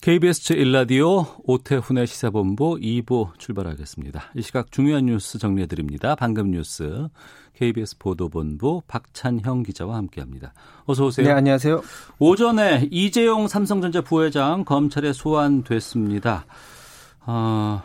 KBS 제1라디오 오태훈의 시사본부 2부 출발하겠습니다. 이 시각 중요한 뉴스 정리해드립니다. 방금 뉴스 KBS 보도본부 박찬형 기자와 함께합니다. 어서 오세요. 네, 안녕하세요. 오전에 이재용 삼성전자 부회장 검찰에 소환됐습니다. 어,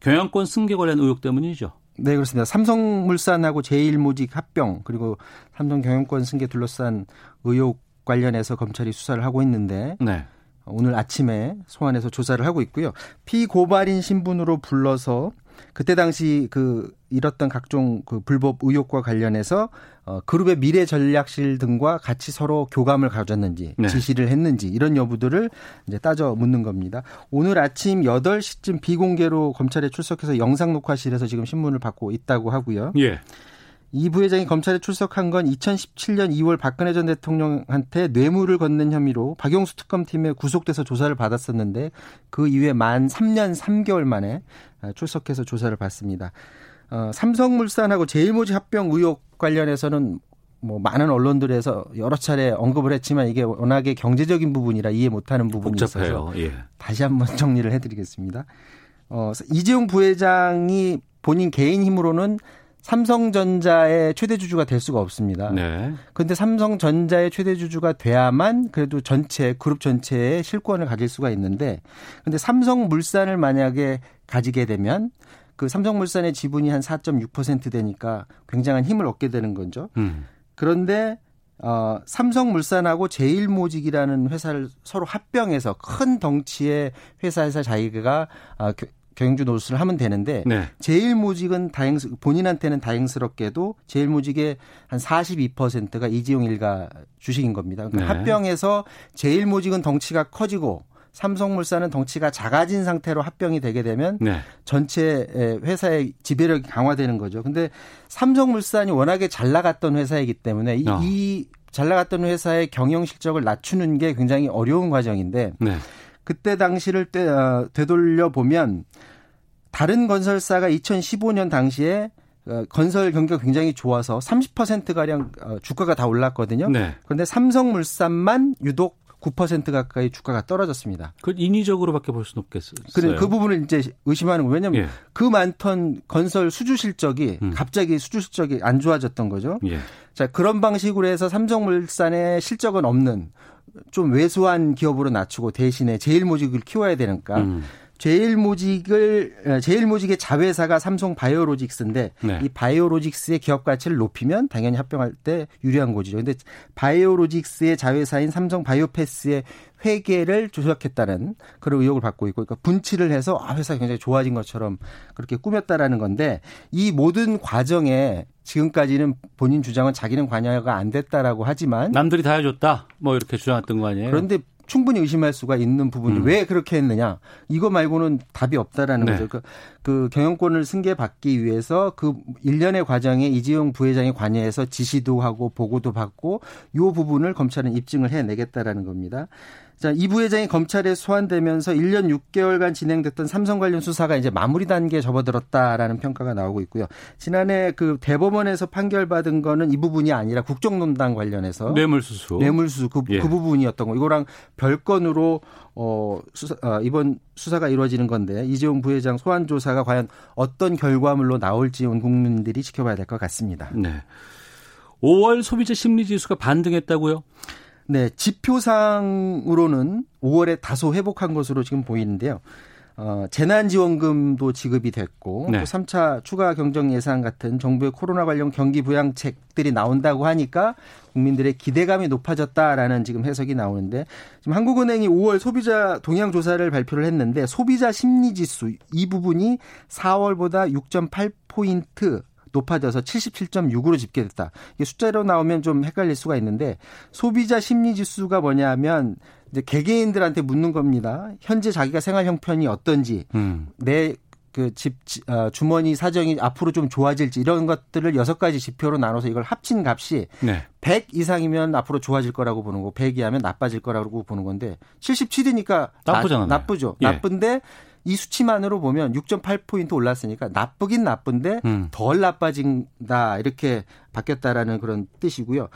경영권 승계 관련 의혹 때문이죠. 네, 그렇습니다. 삼성물산하고 제일모직 합병 그리고 삼성 경영권 승계 둘러싼 의혹 관련해서 검찰이 수사를 하고 있는데 네. 오늘 아침에 소환해서 조사를 하고 있고요. 피고발인 신분으로 불러서 그때 당시 그 잃었던 각종 그 불법 의혹과 관련해서 어 그룹의 미래 전략실 등과 같이 서로 교감을 가졌는지 네. 지시를 했는지 이런 여부들을 이제 따져 묻는 겁니다. 오늘 아침 8시쯤 비공개로 검찰에 출석해서 영상 녹화실에서 지금 신문을 받고 있다고 하고요. 예. 이 부회장이 검찰에 출석한 건 2017년 2월 박근혜 전 대통령한테 뇌물을 건넨 혐의로 박용수 특검팀에 구속돼서 조사를 받았었는데 그 이후에 만 3년 3개월 만에 출석해서 조사를 받습니다. 어, 삼성물산하고 제일모직 합병 의혹 관련해서는 뭐 많은 언론들에서 여러 차례 언급을 했지만 이게 워낙에 경제적인 부분이라 이해 못하는 부분이 복잡해요. 있어서 예. 다시 한번 정리를 해드리겠습니다. 어, 이재용 부회장이 본인 개인 힘으로는 삼성전자의 최대 주주가 될 수가 없습니다. 네. 그런데 삼성전자의 최대 주주가 돼야만 그래도 전체 그룹 전체의 실권을 가질 수가 있는데 근데 삼성물산을 만약에 가지게 되면 그 삼성물산의 지분이 한 4.6% 되니까 굉장한 힘을 얻게 되는 거죠. 음. 그런데 어, 삼성물산하고 제일모직이라는 회사를 서로 합병해서 큰 덩치의 회사에서 자기가 아, 겨- 경영주 노릇을 하면 되는데 네. 제일모직은 다행 본인한테는 다행스럽게도 제일모직의 한 42%가 이재용 일가 주식인 겁니다. 그러니까 네. 합병해서 제일모직은 덩치가 커지고 삼성물산은 덩치가 작아진 상태로 합병이 되게 되면 네. 전체 회사의 지배력이 강화되는 거죠. 근데 삼성물산이 워낙에 잘 나갔던 회사이기 때문에 이, 어. 이잘 나갔던 회사의 경영 실적을 낮추는 게 굉장히 어려운 과정인데 네. 그때 당시를 되, 어, 되돌려 보면 다른 건설사가 2015년 당시에 어, 건설 경기가 굉장히 좋아서 30% 가량 어, 주가가 다 올랐거든요. 네. 그런데 삼성물산만 유독 9% 가까이 주가가 떨어졌습니다. 그 인위적으로밖에 볼 수는 없겠어요. 그래 그 부분을 이제 의심하는 거예요. 왜냐하면 예. 그 많던 건설 수주 실적이 음. 갑자기 수주 실적이 안 좋아졌던 거죠. 예. 자 그런 방식으로 해서 삼성물산의 실적은 없는 좀 왜소한 기업으로 낮추고 대신에 제일 모직을 키워야 되니까 음. 제일모직을 제일모직의 자회사가 삼성 바이오로직스인데 네. 이 바이오로직스의 기업 가치를 높이면 당연히 합병할 때 유리한 거죠. 근데 바이오로직스의 자회사인 삼성 바이오패스의 회계를 조작했다는 그런 의혹을 받고 있고 그러니까 분치를 해서 아 회사가 굉장히 좋아진 것처럼 그렇게 꾸몄다라는 건데 이 모든 과정에 지금까지는 본인 주장은 자기는 관여가 안 됐다라고 하지만 남들이 다 해줬다. 뭐 이렇게 주장했던 거 아니에요? 그런데 충분히 의심할 수가 있는 부분이 음. 왜 그렇게 했느냐 이거 말고는 답이 없다라는 네. 거죠. 그, 그 경영권을 승계받기 위해서 그 일련의 과정에 이재용 부회장이 관여해서 지시도 하고 보고도 받고 요 부분을 검찰은 입증을 해내겠다라는 겁니다. 자, 이 부회장이 검찰에 소환되면서 1년 6개월간 진행됐던 삼성 관련 수사가 이제 마무리 단계에 접어들었다라는 평가가 나오고 있고요. 지난해 그 대법원에서 판결받은 거는 이 부분이 아니라 국정농단 관련해서 뇌물수수. 뇌물수 그, 예. 그 부분이었던 거. 이거랑 별건으로 어 수사 아, 이번 수사가 이루어지는 건데 이재용 부회장 소환 조사가 과연 어떤 결과물로 나올지 온 국민들이 지켜봐야 될 것 같습니다. 네. 5월 소비자 심리 지수가 반등했다고요? 네, 지표상으로는 5월에 다소 회복한 것으로 지금 보이는데요. 어, 재난지원금도 지급이 됐고 네. 또 3차 추가 경정 예산 같은 정부의 코로나 관련 경기 부양책들이 나온다고 하니까 국민들의 기대감이 높아졌다라는 지금 해석이 나오는데 지금 한국은행이 5월 소비자 동향 조사를 발표를 했는데 소비자 심리 지수 이 부분이 4월보다 6.8 포인트 높아져서 77.6으로 집계됐다. 이게 숫자로 나오면 좀 헷갈릴 수가 있는데 소비자 심리 지수가 뭐냐면 이제 개개인들한테 묻는 겁니다. 현재 자기가 생활 형편이 어떤지, 음. 내 그집 어, 주머니 사정이 앞으로 좀 좋아질지 이런 것들을 여섯 가지 지표로 나눠서 이걸 합친 값이 네. 100 이상이면 앞으로 좋아질 거라고 보는 거, 100이 하면 나빠질 거라고 보는 건데 77이니까 나쁘잖아요. 나, 나쁘죠. 예. 나쁜데 이 수치만으로 보면 6.8포인트 올랐으니까 나쁘긴 나쁜데 음. 덜 나빠진다 이렇게 바뀌었다라는 그런 뜻이고요.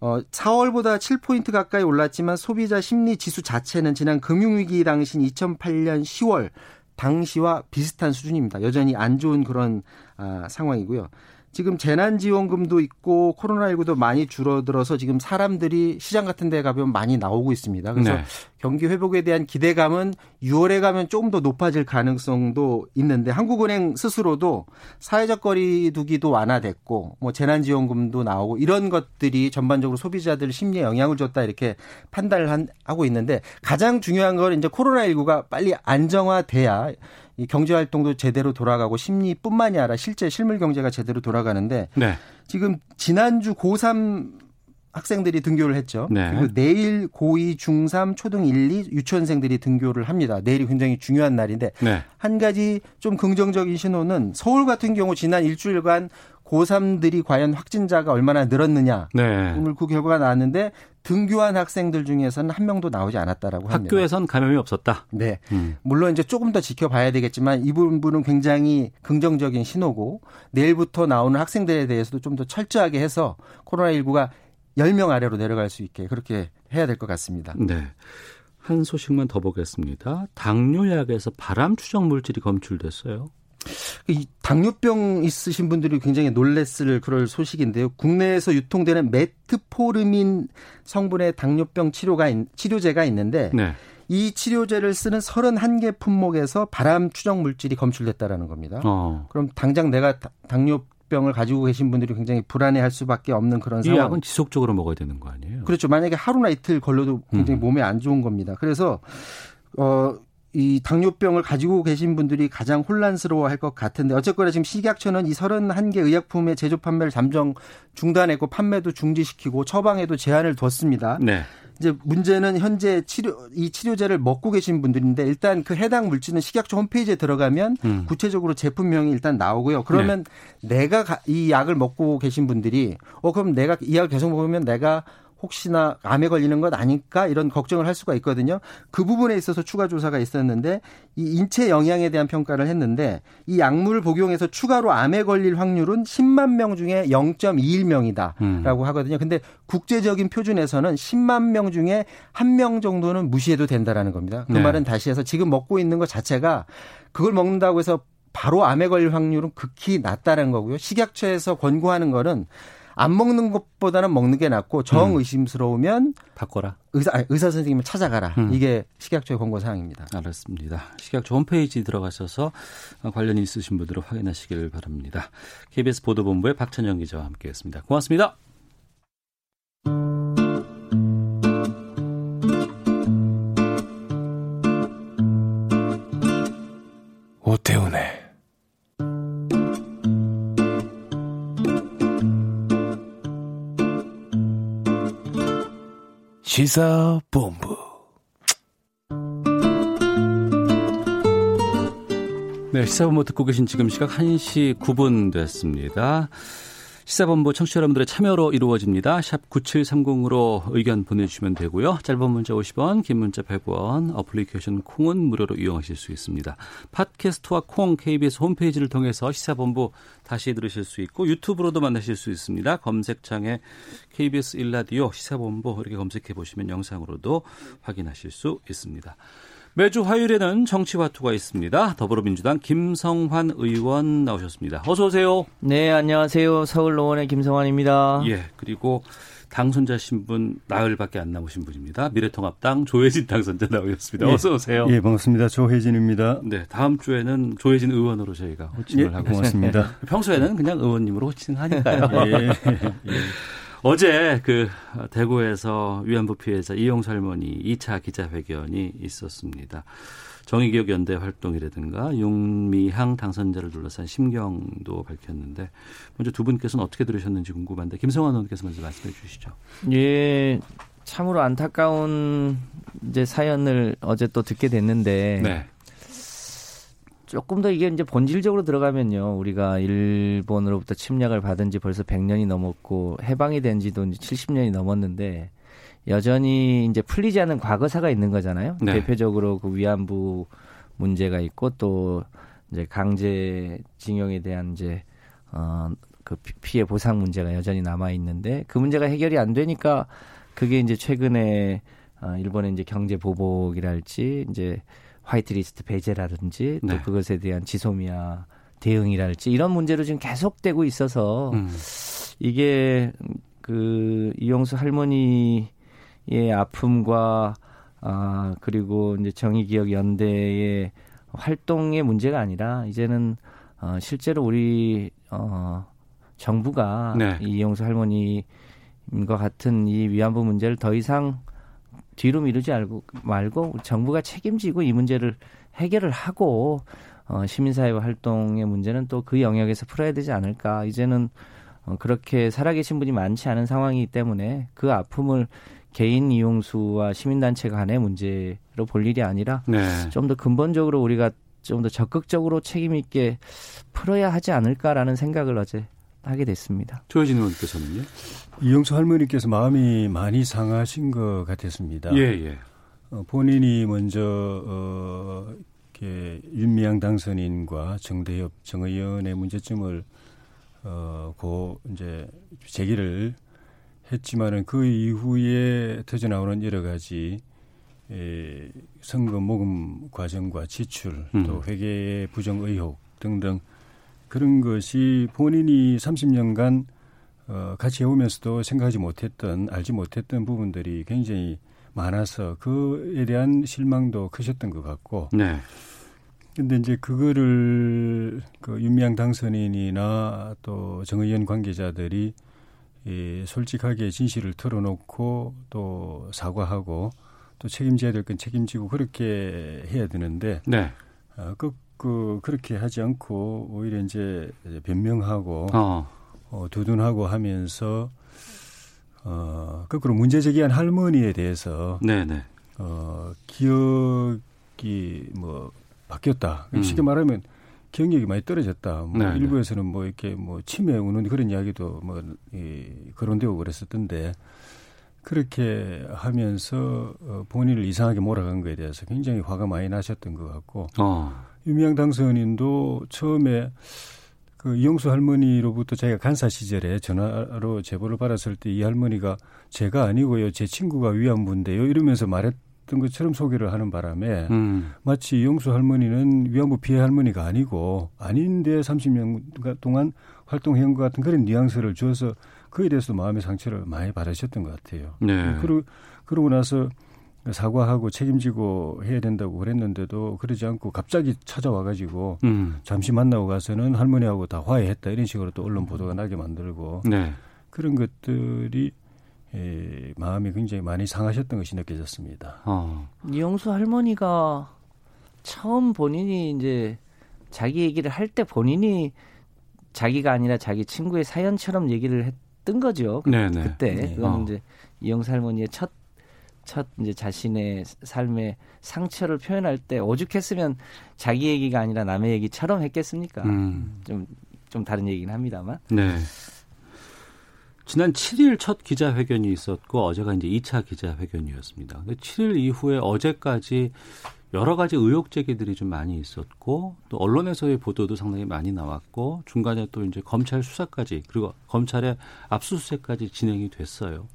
어, 4월보다 7포인트 가까이 올랐지만 소비자 심리 지수 자체는 지난 금융위기 당시인 2008년 10월 당시와 비슷한 수준입니다. 여전히 안 좋은 그런 아, 상황이고요. 지금 재난지원금도 있고 코로나19도 많이 줄어들어서 지금 사람들이 시장 같은 데 가면 많이 나오고 있습니다. 그래서 네. 경기 회복에 대한 기대감은 6월에 가면 조금 더 높아질 가능성도 있는데 한국은행 스스로도 사회적 거리두기도 완화됐고 뭐 재난지원금도 나오고 이런 것들이 전반적으로 소비자들 심리에 영향을 줬다 이렇게 판단을 한, 하고 있는데 가장 중요한 건 이제 코로나19가 빨리 안정화돼야 이 경제 활동도 제대로 돌아가고 심리뿐만이 아니라 실제 실물 경제가 제대로 돌아가는데 네. 지금 지난주 고3 학생들이 등교를 했죠. 네. 그리고 내일 고2, 중3, 초등 1, 2 유치원생들이 등교를 합니다. 내일이 굉장히 중요한 날인데 네. 한 가지 좀 긍정적인 신호는 서울 같은 경우 지난 일주일간 고3들이 과연 확진자가 얼마나 늘었느냐. 네. 오늘 그 결과가 나왔는데 등교한 학생들 중에서는 한 명도 나오지 않았다라고 합니다. 학교에선 감염이 없었다. 네. 음. 물론 이제 조금 더 지켜봐야 되겠지만 이 부분은 굉장히 긍정적인 신호고 내일부터 나오는 학생들에 대해서도 좀 더 철저하게 해서 코로나19가 10명 아래로 내려갈 수 있게 그렇게 해야 될 것 같습니다. 네. 한 소식만 더 보겠습니다. 당뇨약에서 발암 추정 물질이 검출됐어요. 이 당뇨병 있으신 분들이 굉장히 놀랬을 그럴 소식인데요. 국내에서 유통되는 메트포르민 성분의 당뇨병 치료가 치료제가 있는데 네. 이 치료제를 쓰는 31개 품목에서 발암 추정 물질이 검출됐다라는 겁니다. 어. 그럼 당장 내가 당뇨 병을 가지고 계신 분들이 굉장히 불안해할 수밖에 없는 그런 상황. 이 약은 지속적으로 먹어야 되는 거 아니에요? 그렇죠. 만약에 하루나 이틀 걸려도 굉장히 음. 몸에 안 좋은 겁니다. 그래서 어 이 당뇨병을 가지고 계신 분들이 가장 혼란스러워 할 것 같은데 어쨌거나 지금 식약처는 이 31개 의약품의 제조 판매를 잠정 중단했고 판매도 중지시키고 처방에도 제한을 뒀습니다. 네. 이제 문제는 현재 치료 이 치료제를 먹고 계신 분들인데 일단 그 해당 물질은 식약처 홈페이지에 들어가면 음. 구체적으로 제품명이 일단 나오고요. 그러면 네. 내가 이 약을 먹고 계신 분들이 어 그럼 내가 이 약을 계속 먹으면 내가 혹시나 암에 걸리는 것 아닐까 이런 걱정을 할 수가 있거든요. 그 부분에 있어서 추가 조사가 있었는데 이 인체 영향에 대한 평가를 했는데 이 약물을 복용해서 추가로 암에 걸릴 확률은 10만 명 중에 0.21명이다라고 음. 하거든요. 근데 국제적인 표준에서는 10만 명 중에 한 명 정도는 무시해도 된다라는 겁니다. 그 네. 말은 다시 해서 지금 먹고 있는 것 자체가 그걸 먹는다고 해서 바로 암에 걸릴 확률은 극히 낮다는 거고요. 식약처에서 권고하는 거는 안 먹는 것보다는 먹는 게 낫고 정 의심스러우면 음. 바꿔라. 의사 의사 선생님을 찾아가라. 음. 이게 식약처의 권고 사항입니다. 알았습니다. 식약처 홈페이지 들어가셔서 관련이 있으신 분들은 확인하시길 바랍니다. KBS 보도본부의 박찬영 기자와 함께했습니다. 고맙습니다. 오태훈의 시사본부. 네, 시사본부 듣고 계신 지금 시각 1시 9분 됐습니다. 시사본부 청취자 여러분들의 참여로 이루어집니다. 샵 9730으로 의견 보내주시면 되고요. 짧은 문자 50원, 긴 문자 100원, 어플리케이션 콩은 무료로 이용하실 수 있습니다. 팟캐스트와 콩 KBS 홈페이지를 통해서 시사본부 다시 들으실 수 있고 유튜브로도 만나실 수 있습니다. 검색창에 KBS 일라디오 시사본부 이렇게 검색해 보시면 영상으로도 확인하실 수 있습니다. 매주 화요일에는 정치화투가 있습니다. 더불어민주당 김성환 의원 나오셨습니다. 어서 오세요. 네, 안녕하세요. 서울 노원의 김성환입니다. 예, 그리고 당선자 신분 나흘밖에 안 남으신 분입니다. 미래통합당 조혜진 당선자 나오셨습니다. 어서 오세요. 예, 반갑습니다. 조혜진입니다. 네, 다음 주에는 조혜진 의원으로 저희가 호칭을 예, 하고 고맙습니다. 평소에는 그냥 의원님으로 호칭하니까요. 예. 예. 어제 그 대구에서 위안부 피해자 이용수 할머니 2차 기자회견이 있었습니다. 정의기억연대 활동이라든가 윤미향 당선자를 둘러싼 심경도 밝혔는데 먼저 두 분께서는 어떻게 들으셨는지 궁금한데 김성환 의원께서 먼저 말씀해 주시죠. 예. 참으로 안타까운 이제 사연을 어제 또 듣게 됐는데 네. 조금 더 이게 이제 본질적으로 들어가면요. 우리가 일본으로부터 침략을 받은 지 벌써 100년이 넘었고 해방이 된 지도 이제 70년이 넘었는데 여전히 이제 풀리지 않은 과거사가 있는 거잖아요. 네. 대표적으로 그 위안부 문제가 있고 또 이제 강제 징용에 대한 이제 어그 피해 보상 문제가 여전히 남아 있는데 그 문제가 해결이 안 되니까 그게 이제 최근에 어 일본의 이제 경제 보복이랄지 이제 화이트리스트 배제라든지 또 네. 그것에 대한 지소미아 대응이랄지 이런 문제로 지금 계속되고 있어서 음. 이게 그 이용수 할머니의 아픔과 아 그리고 이제 정의기억 연대의 활동의 문제가 아니라 이제는 어 실제로 우리 어 정부가 네. 이용수 할머니과 같은 이 위안부 문제를 더 이상 뒤로 미루지 말고 정부가 책임지고 이 문제를 해결을 하고 어, 시민사회 활동의 문제는 또 그 영역에서 풀어야 되지 않을까. 이제는 어, 그렇게 살아계신 분이 많지 않은 상황이기 때문에 그 아픔을 개인 이용수와 시민단체 간의 문제로 볼 일이 아니라 네. 좀더 근본적으로 우리가 좀 더 적극적으로 책임 있게 풀어야 하지 않을까라는 생각을 어제 하게 됐습니다. 조여진 의원께서는요? 이용수 할머니께서 마음이 많이 상하신 것 같았습니다. 예, 예. 어, 본인이 먼저 어, 이렇게 윤미향 당선인과 정대협 정의원의 문제점을 어, 고 이제 제기를 했지만은 그 이후에 터져 나오는 여러 가지 에, 선거 모금 과정과 지출 또 음. 회계의 부정 의혹 등등 그런 것이 본인이 30년간 어, 같이 해오면서도 생각하지 못했던, 알지 못했던 부분들이 굉장히 많아서 그에 대한 실망도 크셨던 것 같고. 네. 근데 이제 그거를 그 윤미향 당선인이나 또 정의연 관계자들이 이 솔직하게 진실을 털어놓고 또 사과하고 또 책임져야 될 건 책임지고 그렇게 해야 되는데 네. 어, 그, 그 그렇게 하지 않고 오히려 이제 변명하고 어. 어, 두둔하고 하면서 어, 거꾸로 문제 제기한 할머니에 대해서 네네. 어, 기억이 뭐 바뀌었다. 음. 쉽게 말하면 기억력이 많이 떨어졌다. 뭐 네네. 일부에서는 뭐 이렇게 뭐 치매 오는 그런 이야기도 뭐 이, 거론되고 그랬었던데 그렇게 하면서 어, 본인을 이상하게 몰아간 거에 대해서 굉장히 화가 많이 나셨던 것 같고 어. 유미양 당선인도 처음에 그 이용수 할머니로부터 자기가 간사 시절에 전화로 제보를 받았을 때 이 할머니가 제가 아니고요 제 친구가 위안부인데요 이러면서 말했던 것처럼 소개를 하는 바람에 음. 마치 이용수 할머니는 위안부 피해 할머니가 아니고 아닌데 30년 동안 활동한 것 같은 그런 뉘앙스를 주어서 그에 대해서 마음의 상처를 많이 받으셨던 것 같아요. 네. 그러, 그러고 나서 사과하고 책임지고 해야 된다고 그랬는데도 그러지 않고 갑자기 찾아와가지고 음. 잠시 만나고 가서는 할머니하고 다 화해했다 이런 식으로 또 언론 보도가 나게 만들고 네. 그런 것들이 에, 마음이 굉장히 많이 상하셨던 것이 느껴졌습니다. 어. 이영수 할머니가 처음 본인이 이제 자기 얘기를 할 때 본인이 자기가 아니라 자기 친구의 사연처럼 얘기를 했던 거죠. 네네. 네. 그때 네. 그건 어. 이제 이영수 할머니의 첫 첫 이제 자신의 삶의 상처를 표현할 때 오죽했으면 자기 얘기가 아니라 남의 얘기처럼 했겠습니까? 음. 좀, 좀 다른 얘기긴 합니다만. 네. 지난 7일 첫 기자회견이 있었고 어제가 이제 2차 기자회견이었습니다. 근데 7일 이후에 어제까지 여러 가지 의혹 제기들이 좀 많이 있었고 또 언론에서의 보도도 상당히 많이 나왔고 중간에 또 이제 검찰 수사까지 그리고 검찰의 압수수색까지 진행이 됐어요.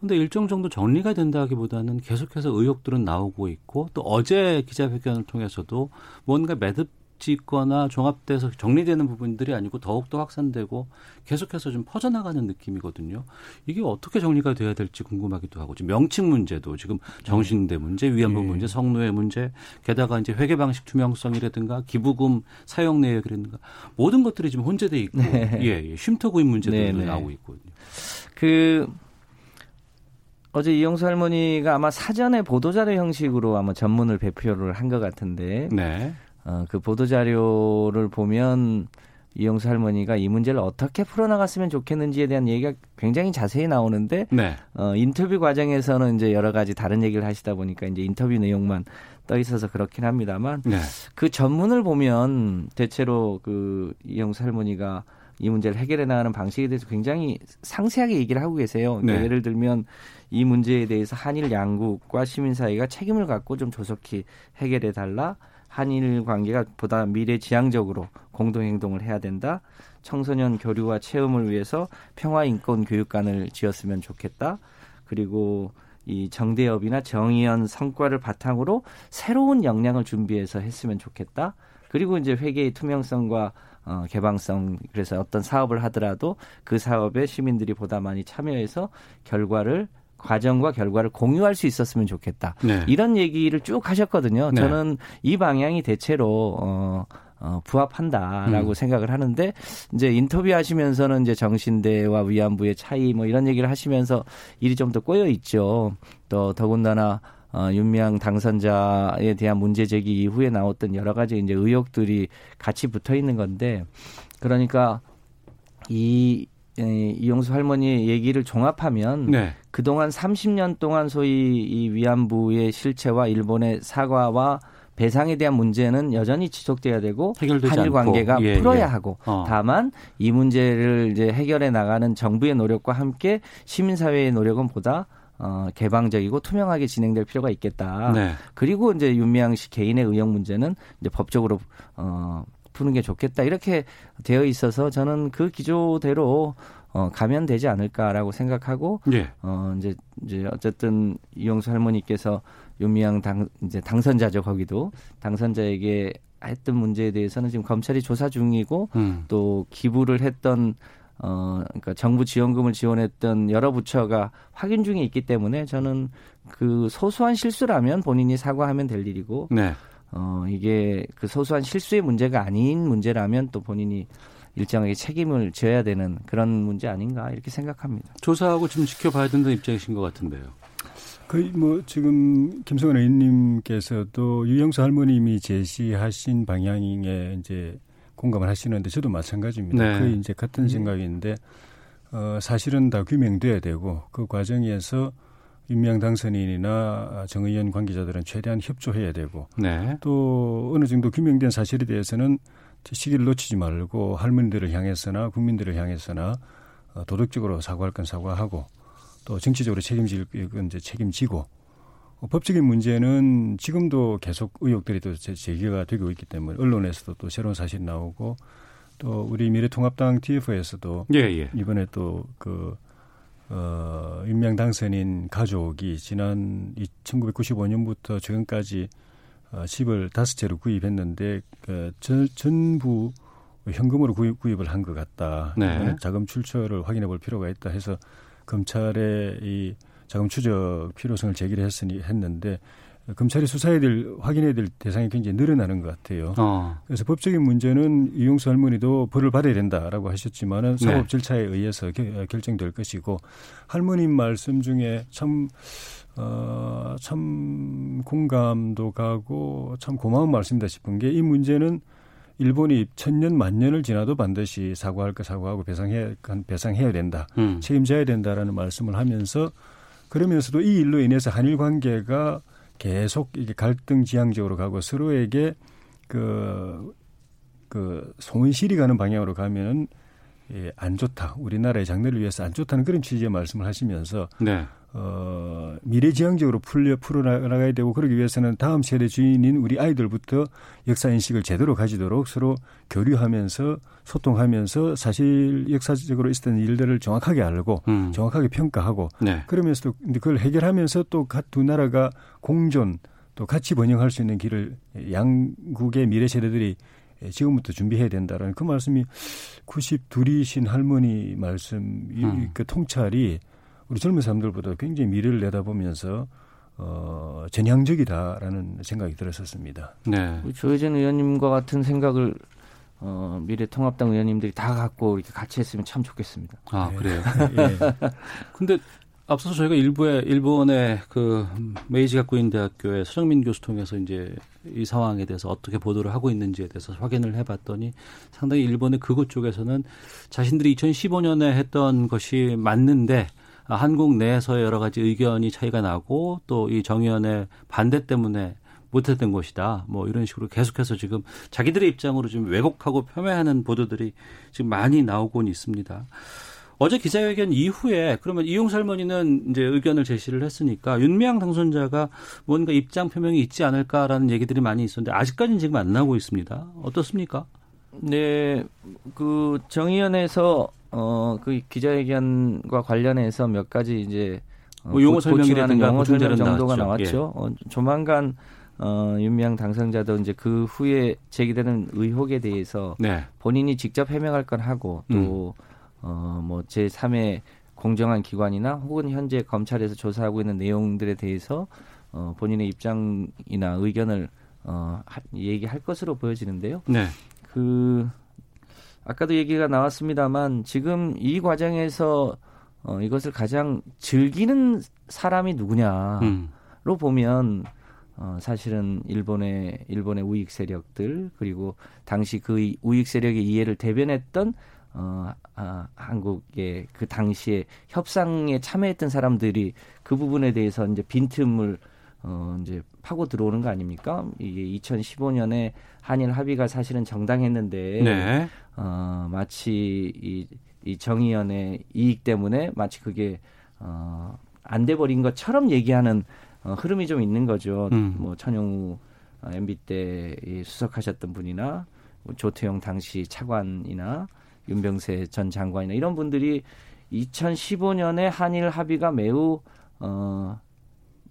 근데 일정 정도 정리가 된다기보다는 계속해서 의혹들은 나오고 있고 또 어제 기자회견을 통해서도 뭔가 매듭 짓거나 종합돼서 정리되는 부분들이 아니고 더욱더 확산되고 계속해서 좀 퍼져나가는 느낌이거든요. 이게 어떻게 정리가 돼야 될지 궁금하기도 하고 지금 명칭 문제도 지금 정신대 문제, 위안부 네. 문제, 성노예 문제, 게다가 이제 회계 방식 투명성이라든가 기부금 사용 내역이라든가 모든 것들이 지금 혼재돼 있고 네. 예, 예, 쉼터 구인 문제도 네, 네. 나오고 있거든요. 그 어제 이영수 할머니가 아마 사전에 보도자료 형식으로 아마 전문을 배표를 한 것 같은데, 네. 어, 그 보도자료를 보면 이영수 할머니가 이 문제를 어떻게 풀어나갔으면 좋겠는지에 대한 얘기가 굉장히 자세히 나오는데 네. 어, 인터뷰 과정에서는 이제 여러 가지 다른 얘기를 하시다 보니까 이제 인터뷰 내용만 떠 있어서 그렇긴 합니다만 네. 그 전문을 보면 대체로 그 이영수 할머니가 이 문제를 해결해 나가는 방식에 대해서 굉장히 상세하게 얘기를 하고 계세요. 그러니까 네. 예를 들면 이 문제에 대해서 한일 양국과 시민사회가 책임을 갖고 좀 조속히 해결해 달라. 한일 관계가 보다 미래 지향적으로 공동 행동을 해야 된다. 청소년 교류와 체험을 위해서 평화 인권 교육관을 지었으면 좋겠다. 그리고 이 정대협이나 정의연 성과를 바탕으로 새로운 역량을 준비해서 했으면 좋겠다. 그리고 이제 회계의 투명성과 어, 개방성 그래서 어떤 사업을 하더라도 그 사업에 시민들이 보다 많이 참여해서 결과를 과정과 결과를 공유할 수 있었으면 좋겠다. 네. 이런 얘기를 쭉 하셨거든요. 네. 저는 이 방향이 대체로 어, 어, 부합한다라고 음. 생각을 하는데 이제 인터뷰 하시면서는 이제 정신대와 위안부의 차이 뭐 이런 얘기를 하시면서 일이 좀 더 꼬여 있죠. 또 더군다나 어, 윤미향 당선자에 대한 문제 제기 이후에 나왔던 여러 가지 이제 의혹들이 같이 붙어 있는 건데 그러니까 이 이용수 할머니 얘기를 종합하면 네. 그동안 30년 동안 소위 이 위안부의 실체와 일본의 사과와 배상에 대한 문제는 여전히 지속돼야 되고 한일 관계가 예, 풀어야 예. 하고 어. 다만 이 문제를 이제 해결해 나가는 정부의 노력과 함께 시민 사회의 노력은 보다 어, 개방적이고 투명하게 진행될 필요가 있겠다. 네. 그리고 이제 윤미향 씨 개인의 의혹 문제는 이제 법적으로 어, 푸는 게 좋겠다. 이렇게 되어 있어서 저는 그 기조대로 어, 가면 되지 않을까라고 생각하고 예. 어, 이제 이제 어쨌든 이용수 할머니께서 윤미향 당 이제 당선자죠 거기도 당선자에게 했던 문제에 대해서는 지금 검찰이 조사 중이고 음. 또 기부를 했던 어 그러니까 정부 지원금을 지원했던 여러 부처가 확인 중에 있기 때문에 저는 그 소소한 실수라면 본인이 사과하면 될 일이고 네. 어 이게 그 소소한 실수의 문제가 아닌 문제라면 또 본인이 일정하게 책임을 져야 되는 그런 문제 아닌가 이렇게 생각합니다. 조사하고 좀 지켜봐야 된다는 입장이신 것 같은데요. 거의 뭐 지금 김성원 의원님께서도 유영수 할머님이 제시하신 방향에 이제 공감을 하시는데 저도 마찬가지입니다. 네. 거의 이제 같은 음. 생각인데 어, 사실은 다 규명돼야 되고 그 과정에서 윤미향 당선인이나 정의연 관계자들은 최대한 협조해야 되고 네. 또 어느 정도 규명된 사실에 대해서는 시기를 놓치지 말고 할머니들을 향해서나 국민들을 향해서나 어, 도덕적으로 사과할 건 사과하고 또 정치적으로 책임질 건 이제 책임지고 어, 법적인 문제는 지금도 계속 의혹들이 또 제기가 되고 있기 때문에 언론에서도 또 새로운 사실이 나오고 또 우리 미래통합당 TF에서도 예, 예. 이번에 또그 어, 윤명 당선인 가족이 지난 1995년부터 최근까지 어, 집을 다섯 채로 구입했는데 그 전, 전부 현금으로 구입, 구입을 한 것 같다. 네. 자금 출처를 확인해 볼 필요가 있다 해서 검찰에 이 자금 추적 필요성을 제기를 했으니 했는데 검찰이 수사해야 될 확인해야 될 대상이 굉장히 늘어나는 것 같아요. 어. 그래서 법적인 문제는 이용수 할머니도 벌을 받아야 된다라고 하셨지만은 네. 사법 절차에 의해서 결정될 것이고 할머님 말씀 중에 참 어, 참 공감도 가고 참 고마운 말씀이다 싶은 게 이 문제는 일본이 천년 만년을 지나도 반드시 사과할 거 사과하고 배상해 배상해야 된다. 음. 책임져야 된다라는 말씀을 하면서 그러면서도 이 일로 인해서 한일 관계가 계속 이게 갈등 지향적으로 가고 서로에게 그, 그 손실이 가는 방향으로 가면은 예, 안 좋다. 우리나라의 장래를 위해서 안 좋다는 그런 취지의 말씀을 하시면서 네. 어, 미래지향적으로 풀려 풀어나가야 되고 그러기 위해서는 다음 세대 주인인 우리 아이들부터 역사 인식을 제대로 가지도록 서로 교류하면서 소통하면서 사실 역사적으로 있었던 일들을 정확하게 알고 음. 정확하게 평가하고 네. 그러면서도 그걸 해결하면서 또 두 나라가 공존 또 같이 번영할 수 있는 길을 양국의 미래 세대들이 지금부터 준비해야 된다라는 그 말씀이 92이신 할머니 말씀 음. 그 통찰이 우리 젊은 사람들보다 굉장히 미래를 내다보면서 어, 전향적이다라는 생각이 들었었습니다. 네. 조혜진 의원님과 같은 생각을 어, 미래통합당 의원님들이 다 갖고 이렇게 같이 했으면 참 좋겠습니다. 아, 네. 그래요? 예. 근데 앞서서 저희가 일부에 일본의 그 메이지 가쿠인 대학교의 서정민 교수 통해서 이제 이 상황에 대해서 어떻게 보도를 하고 있는지에 대해서 확인을 해봤더니 상당히 일본의 그곳 쪽에서는 자신들이 2015년에 했던 것이 맞는데 한국 내에서 여러 가지 의견이 차이가 나고 또 이 정의연의 반대 때문에 못했던 것이다. 뭐 이런 식으로 계속해서 지금 자기들의 입장으로 좀 왜곡하고 폄훼하는 보도들이 지금 많이 나오곤 있습니다. 어제 기자회견 이후에 그러면 이용 살머니는 이제 의견을 제시를 했으니까 윤미향 당선자가 뭔가 입장 표명이 있지 않을까라는 얘기들이 많이 있었는데 아직까지는 지금 안 나오고 있습니다. 어떻습니까? 네, 그 정의연에서 어 그 기자회견과 관련해서 몇 가지 이제 어, 뭐 용어 설명이라든가 용어 설명 정도가 나왔죠. 예. 어, 조만간 어, 윤미향 당선자도 이제 그 후에 제기되는 의혹에 대해서 네. 본인이 직접 해명할 건 하고 또 음. 어, 뭐 제3의 공정한 기관이나 혹은 현재 검찰에서 조사하고 있는 내용들에 대해서 어, 본인의 입장이나 의견을 어, 하, 얘기할 것으로 보여지는데요. 네. 그 아까도 얘기가 나왔습니다만 지금 이 과정에서 어, 이것을 가장 즐기는 사람이 누구냐로 음. 보면 어, 사실은 일본의 일본의 우익 세력들 그리고 당시 그 우익 세력의 이해를 대변했던 어, 아, 한국의 그 당시에 협상에 참여했던 사람들이 그 부분에 대해서 이제 빈틈을 어, 이제 파고 들어오는 거 아닙니까? 이게 2015년에 한일 합의가 사실은 정당했는데, 네. 어, 마치 이, 이 정의연의 이익 때문에 마치 그게, 어, 안 돼 버린 것처럼 얘기하는 어, 흐름이 좀 있는 거죠. 음. 뭐 천용우 MB 때 수석하셨던 분이나 뭐 조태용 당시 차관이나 윤병세 전 장관이나 이런 분들이 2015년에 한일 합의가 매우 어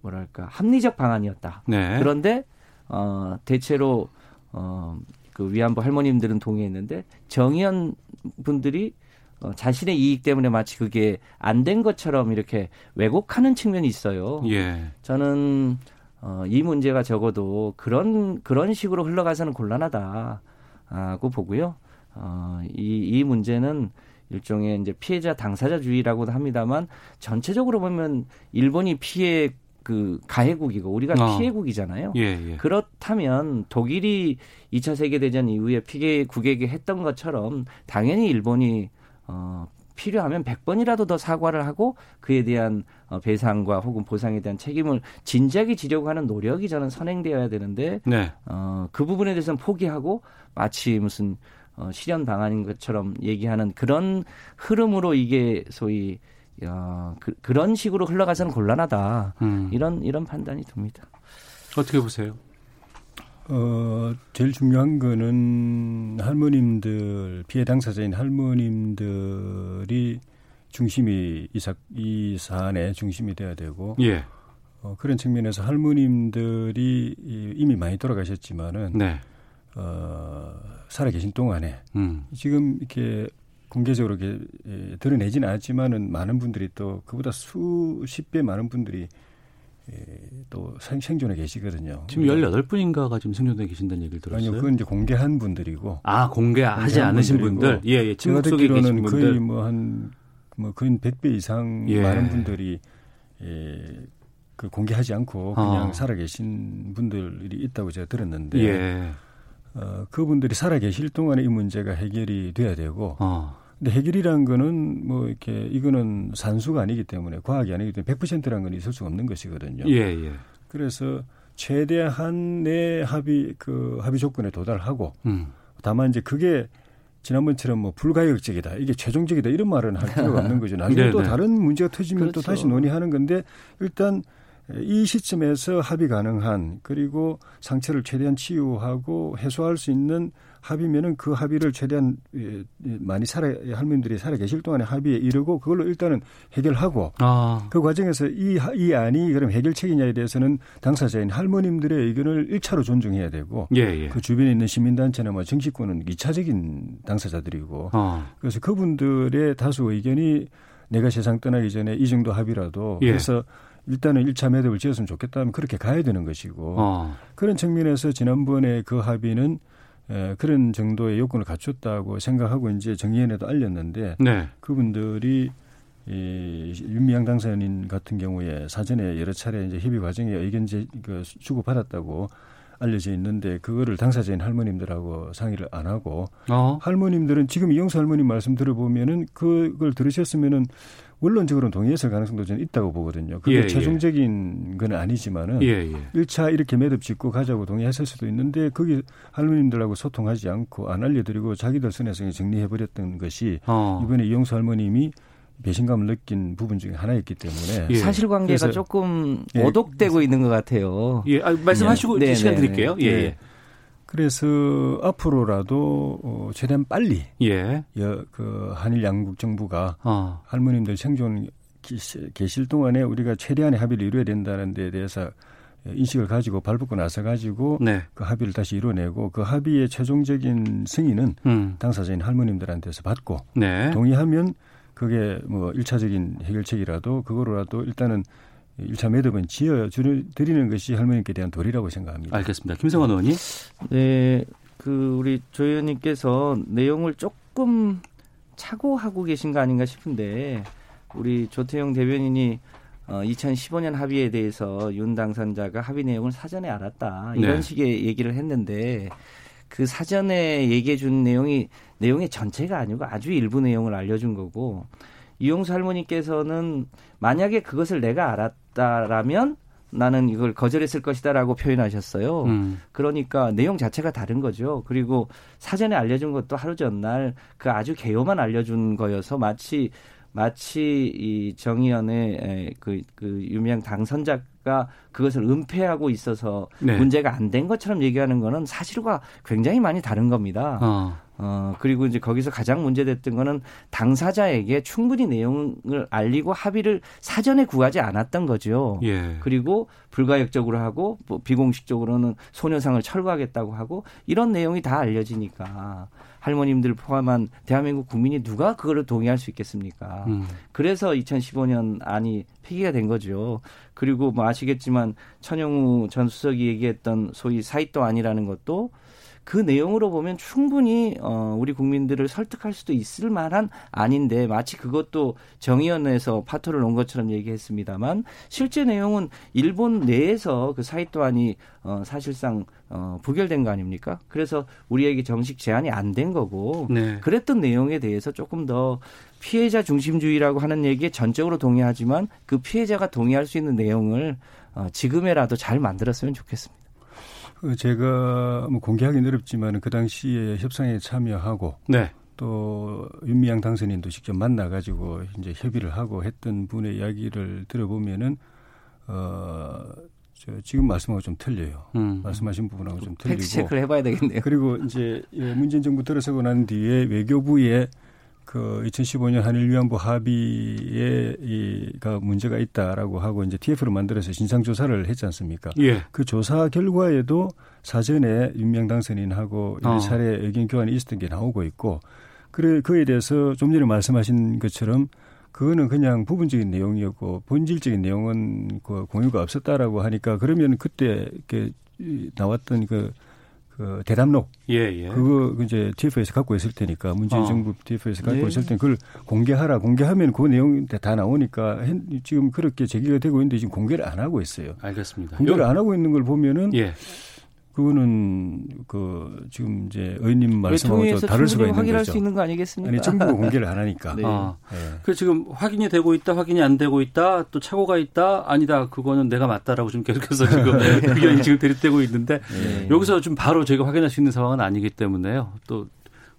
뭐랄까 합리적 방안이었다. 네. 그런데 어 대체로 어그 위안부 할머님들은 동의했는데 정의연 분들이 어, 자신의 이익 때문에 마치 그게 안 된 것처럼 이렇게 왜곡하는 측면이 있어요. 예. 저는 어, 이 문제가 적어도 그런 그런 식으로 흘러가서는 곤란하다고 보고요. 어, 이, 이 문제는 일종의 이제 피해자 당사자주의라고도 합니다만 전체적으로 보면 일본이 피해 그 가해국이고 우리가 어. 피해국이잖아요. 예, 예. 그렇다면 독일이 2차 세계 대전 이후에 피해국에게 했던 것처럼 당연히 일본이 어 필요하면 100번이라도 더 사과를 하고 그에 대한 어, 배상과 혹은 보상에 대한 책임을 진지하게 지려고 하는 노력이 저는 선행되어야 되는데 네. 어, 그 부분에 대해서는 포기하고 마치 무슨 어, 실현 방안인 것처럼 얘기하는 그런 흐름으로 이게 소위 어, 그, 그런 식으로 흘러가서는 곤란하다. 음. 이런 이런 판단이 듭니다. 어떻게 보세요? 어, 제일 중요한 거는 할머님들, 피해 당사자인 할머님들이 중심이 이, 사, 이 사안의 중심이 돼야 되고, 예. 어, 그런 측면에서 할머님들이 이미 많이 돌아가셨지만은, 네. 어, 살아 계신 동안에 음. 지금 이렇게 공개적으로 이렇게 예, 드러내지는 않았지만은 많은 분들이 또 그보다 수십 배 많은 분들이 예, 또 생, 생존해 계시거든요. 지금 18분인가가 지금 생존해 계신다는 얘기를 들었어요. 아니요, 그건 이제 공개한 분들이고. 아, 공개하지 않으신 분들? 예, 예. 제가 듣기로는 거의 뭐 한, 뭐 거의 100배 이상 예. 많은 분들이 예, 그 공개하지 않고 그냥 아. 살아 계신 분들이 있다고 제가 들었는데. 예. 어, 그분들이 살아 계실 동안에 이 문제가 해결이 돼야 되고. 어. 근데 해결이란 거는 뭐 이렇게 이거는 산수가 아니기 때문에 과학이 아니기 때문에 100%란 건 있을 수가 없는 것이거든요. 예, 예. 그래서 최대한의 합의 그 합의 조건에 도달하고 음. 다만 이제 그게 지난번처럼 뭐 불가역적이다 이게 최종적이다 이런 말은 할 필요가 없는 거죠. 나중에 네, 또 네. 다른 문제가 터지면 그렇죠. 또 다시 논의하는 건데 일단 이 시점에서 합의 가능한 그리고 상처를 최대한 치유하고 해소할 수 있는 합의면은 그 합의를 최대한 예, 많이 살아 할머님들이 살아 계실 동안에 합의에 이르고 그걸로 일단은 해결하고 아. 그 과정에서 이, 이 안이 그럼 해결책이냐에 대해서는 당사자인 할머님들의 의견을 1차로 존중해야 되고 예, 예. 그 주변에 있는 시민단체나 뭐 정치권은 2차적인 당사자들이고 아. 그래서 그분들의 다수 의견이 내가 세상 떠나기 전에 이 정도 합의라도 예. 그래서 일단은 1차 매듭을 지었으면 좋겠다면 그렇게 가야 되는 것이고 어. 그런 측면에서 지난번에 그 합의는 에, 그런 정도의 요건을 갖췄다고 생각하고 이제 정의연에도 알렸는데 네. 그분들이 이 윤미향 당선인 같은 경우에 사전에 여러 차례 이제 협의 과정에 의견 제, 그 주고 받았다고 알려져 있는데 그거를 당사자인 할머님들하고 상의를 안 하고 어. 할머님들은 지금 이영수 할머님 말씀 들어보면은 그걸 들으셨으면은 원론적으로는 동의했을 가능성도 저는 있다고 보거든요. 그게 예, 예. 최종적인 예. 건 아니지만은 예, 예. 1차 이렇게 매듭 짓고 가자고 동의했을 수도 있는데 거기 할머님들하고 소통하지 않고 안 알려드리고 자기들 선에서 정리해버렸던 것이 어. 이번에 이영수 할머님이 배신감을 느낀 부분 중에 하나였기 때문에 예. 사실관계가 조금 예. 오독되고 있는 것 같아요. 예, 아, 말씀하시고 네. 시간 네, 네, 드릴게요. 네. 예. 예. 그래서 앞으로라도 어, 최대한 빨리 예. 여, 그 한일 양국 정부가 어. 할머님들 생존 계실 동안에 우리가 최대한의 합의를 이루어야 된다는 데 대해서 인식을 가지고 발붙고 나서 가지고 네. 그 합의를 다시 이뤄내고 그 합의의 최종적인 승인은 음. 당사자인 할머님들한테서 받고 네. 동의하면 그게 뭐 일차적인 해결책이라도 그거로라도 일단은 1차 매듭은 지어 드리는 것이 할머님께 대한 도리라고 생각합니다. 알겠습니다. 김성환 의원님. 네. 그 우리 조 의원님께서 내용을 조금 착오하고 계신 거 아닌가 싶은데 우리 조태용 대변인이 어, 2015년 합의에 대해서 윤 당선자가 합의 내용을 사전에 알았다 이런 네. 식의 얘기를 했는데 그 사전에 얘기해 준 내용이 내용의 전체가 아니고 아주 일부 내용을 알려준 거고 이용수 할머니께서는 만약에 그것을 내가 알았 다라면 나는 이걸 거절했을 것이다라고 표현하셨어요. 음. 그러니까 내용 자체가 다른 거죠. 그리고 사전에 알려준 것도 하루 전날 그 아주 개요만 알려준 거여서 마치 마치 이 정의연의 그, 그 유명 당선자가 그것을 은폐하고 있어서 네. 문제가 안 된 것처럼 얘기하는 거는 사실과 굉장히 많이 다른 겁니다. 어. 어, 그리고 이제 거기서 가장 문제됐던 거는 당사자에게 충분히 내용을 알리고 합의를 사전에 구하지 않았던 거죠. 예. 그리고 불가역적으로 하고 뭐 비공식적으로는 소녀상을 철거하겠다고 하고 이런 내용이 다 알려지니까 할머님들 포함한 대한민국 국민이 누가 그거를 동의할 수 있겠습니까? 음. 그래서 2015년 안이 폐기가 된 거죠. 그리고 뭐 아시겠지만 천영우 전 수석이 얘기했던 소위 사이또 안이라는 것도 그 내용으로 보면 충분히 어 우리 국민들을 설득할 수도 있을 만한 아닌데 마치 그것도 정의연에서 파토를 놓은 것처럼 얘기했습니다만 실제 내용은 일본 내에서 그 사이토안이 어 사실상 어 부결된 거 아닙니까? 그래서 우리에게 정식 제한이 안 된 거고 네. 그랬던 내용에 대해서 조금 더 피해자 중심주의라고 하는 얘기에 전적으로 동의하지만 그 피해자가 동의할 수 있는 내용을 어 지금에라도 잘 만들었으면 좋겠습니다. 그 제가 뭐 공개하기는 어렵지만 그 당시에 협상에 참여하고 네. 또 윤미향 당선인도 직접 만나 가지고 이제 협의를 하고 했던 분의 이야기를 들어보면은 어. 저 지금 말씀하고 좀 틀려요. 음. 말씀하신 부분하고 좀 틀리고. 팩트 체크를 해봐야 되겠네요. 그리고 이제 문재인 정부 들어서고 난 뒤에 외교부에 그 2015년 한일 위안부 합의에 이가 문제가 있다라고 하고 이제 TF를 만들어서 진상 조사를 했지 않습니까? 예. 그 조사 결과에도 사전에 윤명 당선인하고 어. 차례 의견 교환이 있었던 게 나오고 있고 그래 그에 대해서 좀 전에 말씀하신 것처럼 그거는 그냥 부분적인 내용이었고 본질적인 내용은 그 공유가 없었다라고 하니까 그러면 그때 이렇게 나왔던 그 그 대담록 예, 예. 그거 이제 TF에서 갖고 있을 테니까 문재인 어. 정부 TF에서 갖고 네. 있을 때 그걸 공개하라 공개하면 그 내용 다 나오니까 지금 그렇게 제기가 되고 있는데 지금 공개를 안 하고 있어요. 알겠습니다. 공개를 안 하고 있는 걸 보면은 예. 그거는 그 지금 이제 의원님 말씀하고 좀 다를 수가 있는 확인할 거죠. 수 있는 거 아니겠습니까? 아니 정부가 공개를 안 하니까. 네. 아, 네. 그 지금 확인이 되고 있다, 확인이 안 되고 있다, 또 착오가 있다, 아니다, 그거는 내가 맞다라고 지금 계속해서 지금 네. 의견이 지금 대립되고 있는데 네. 여기서 좀 바로 저희가 확인할 수 있는 상황은 아니기 때문에요. 또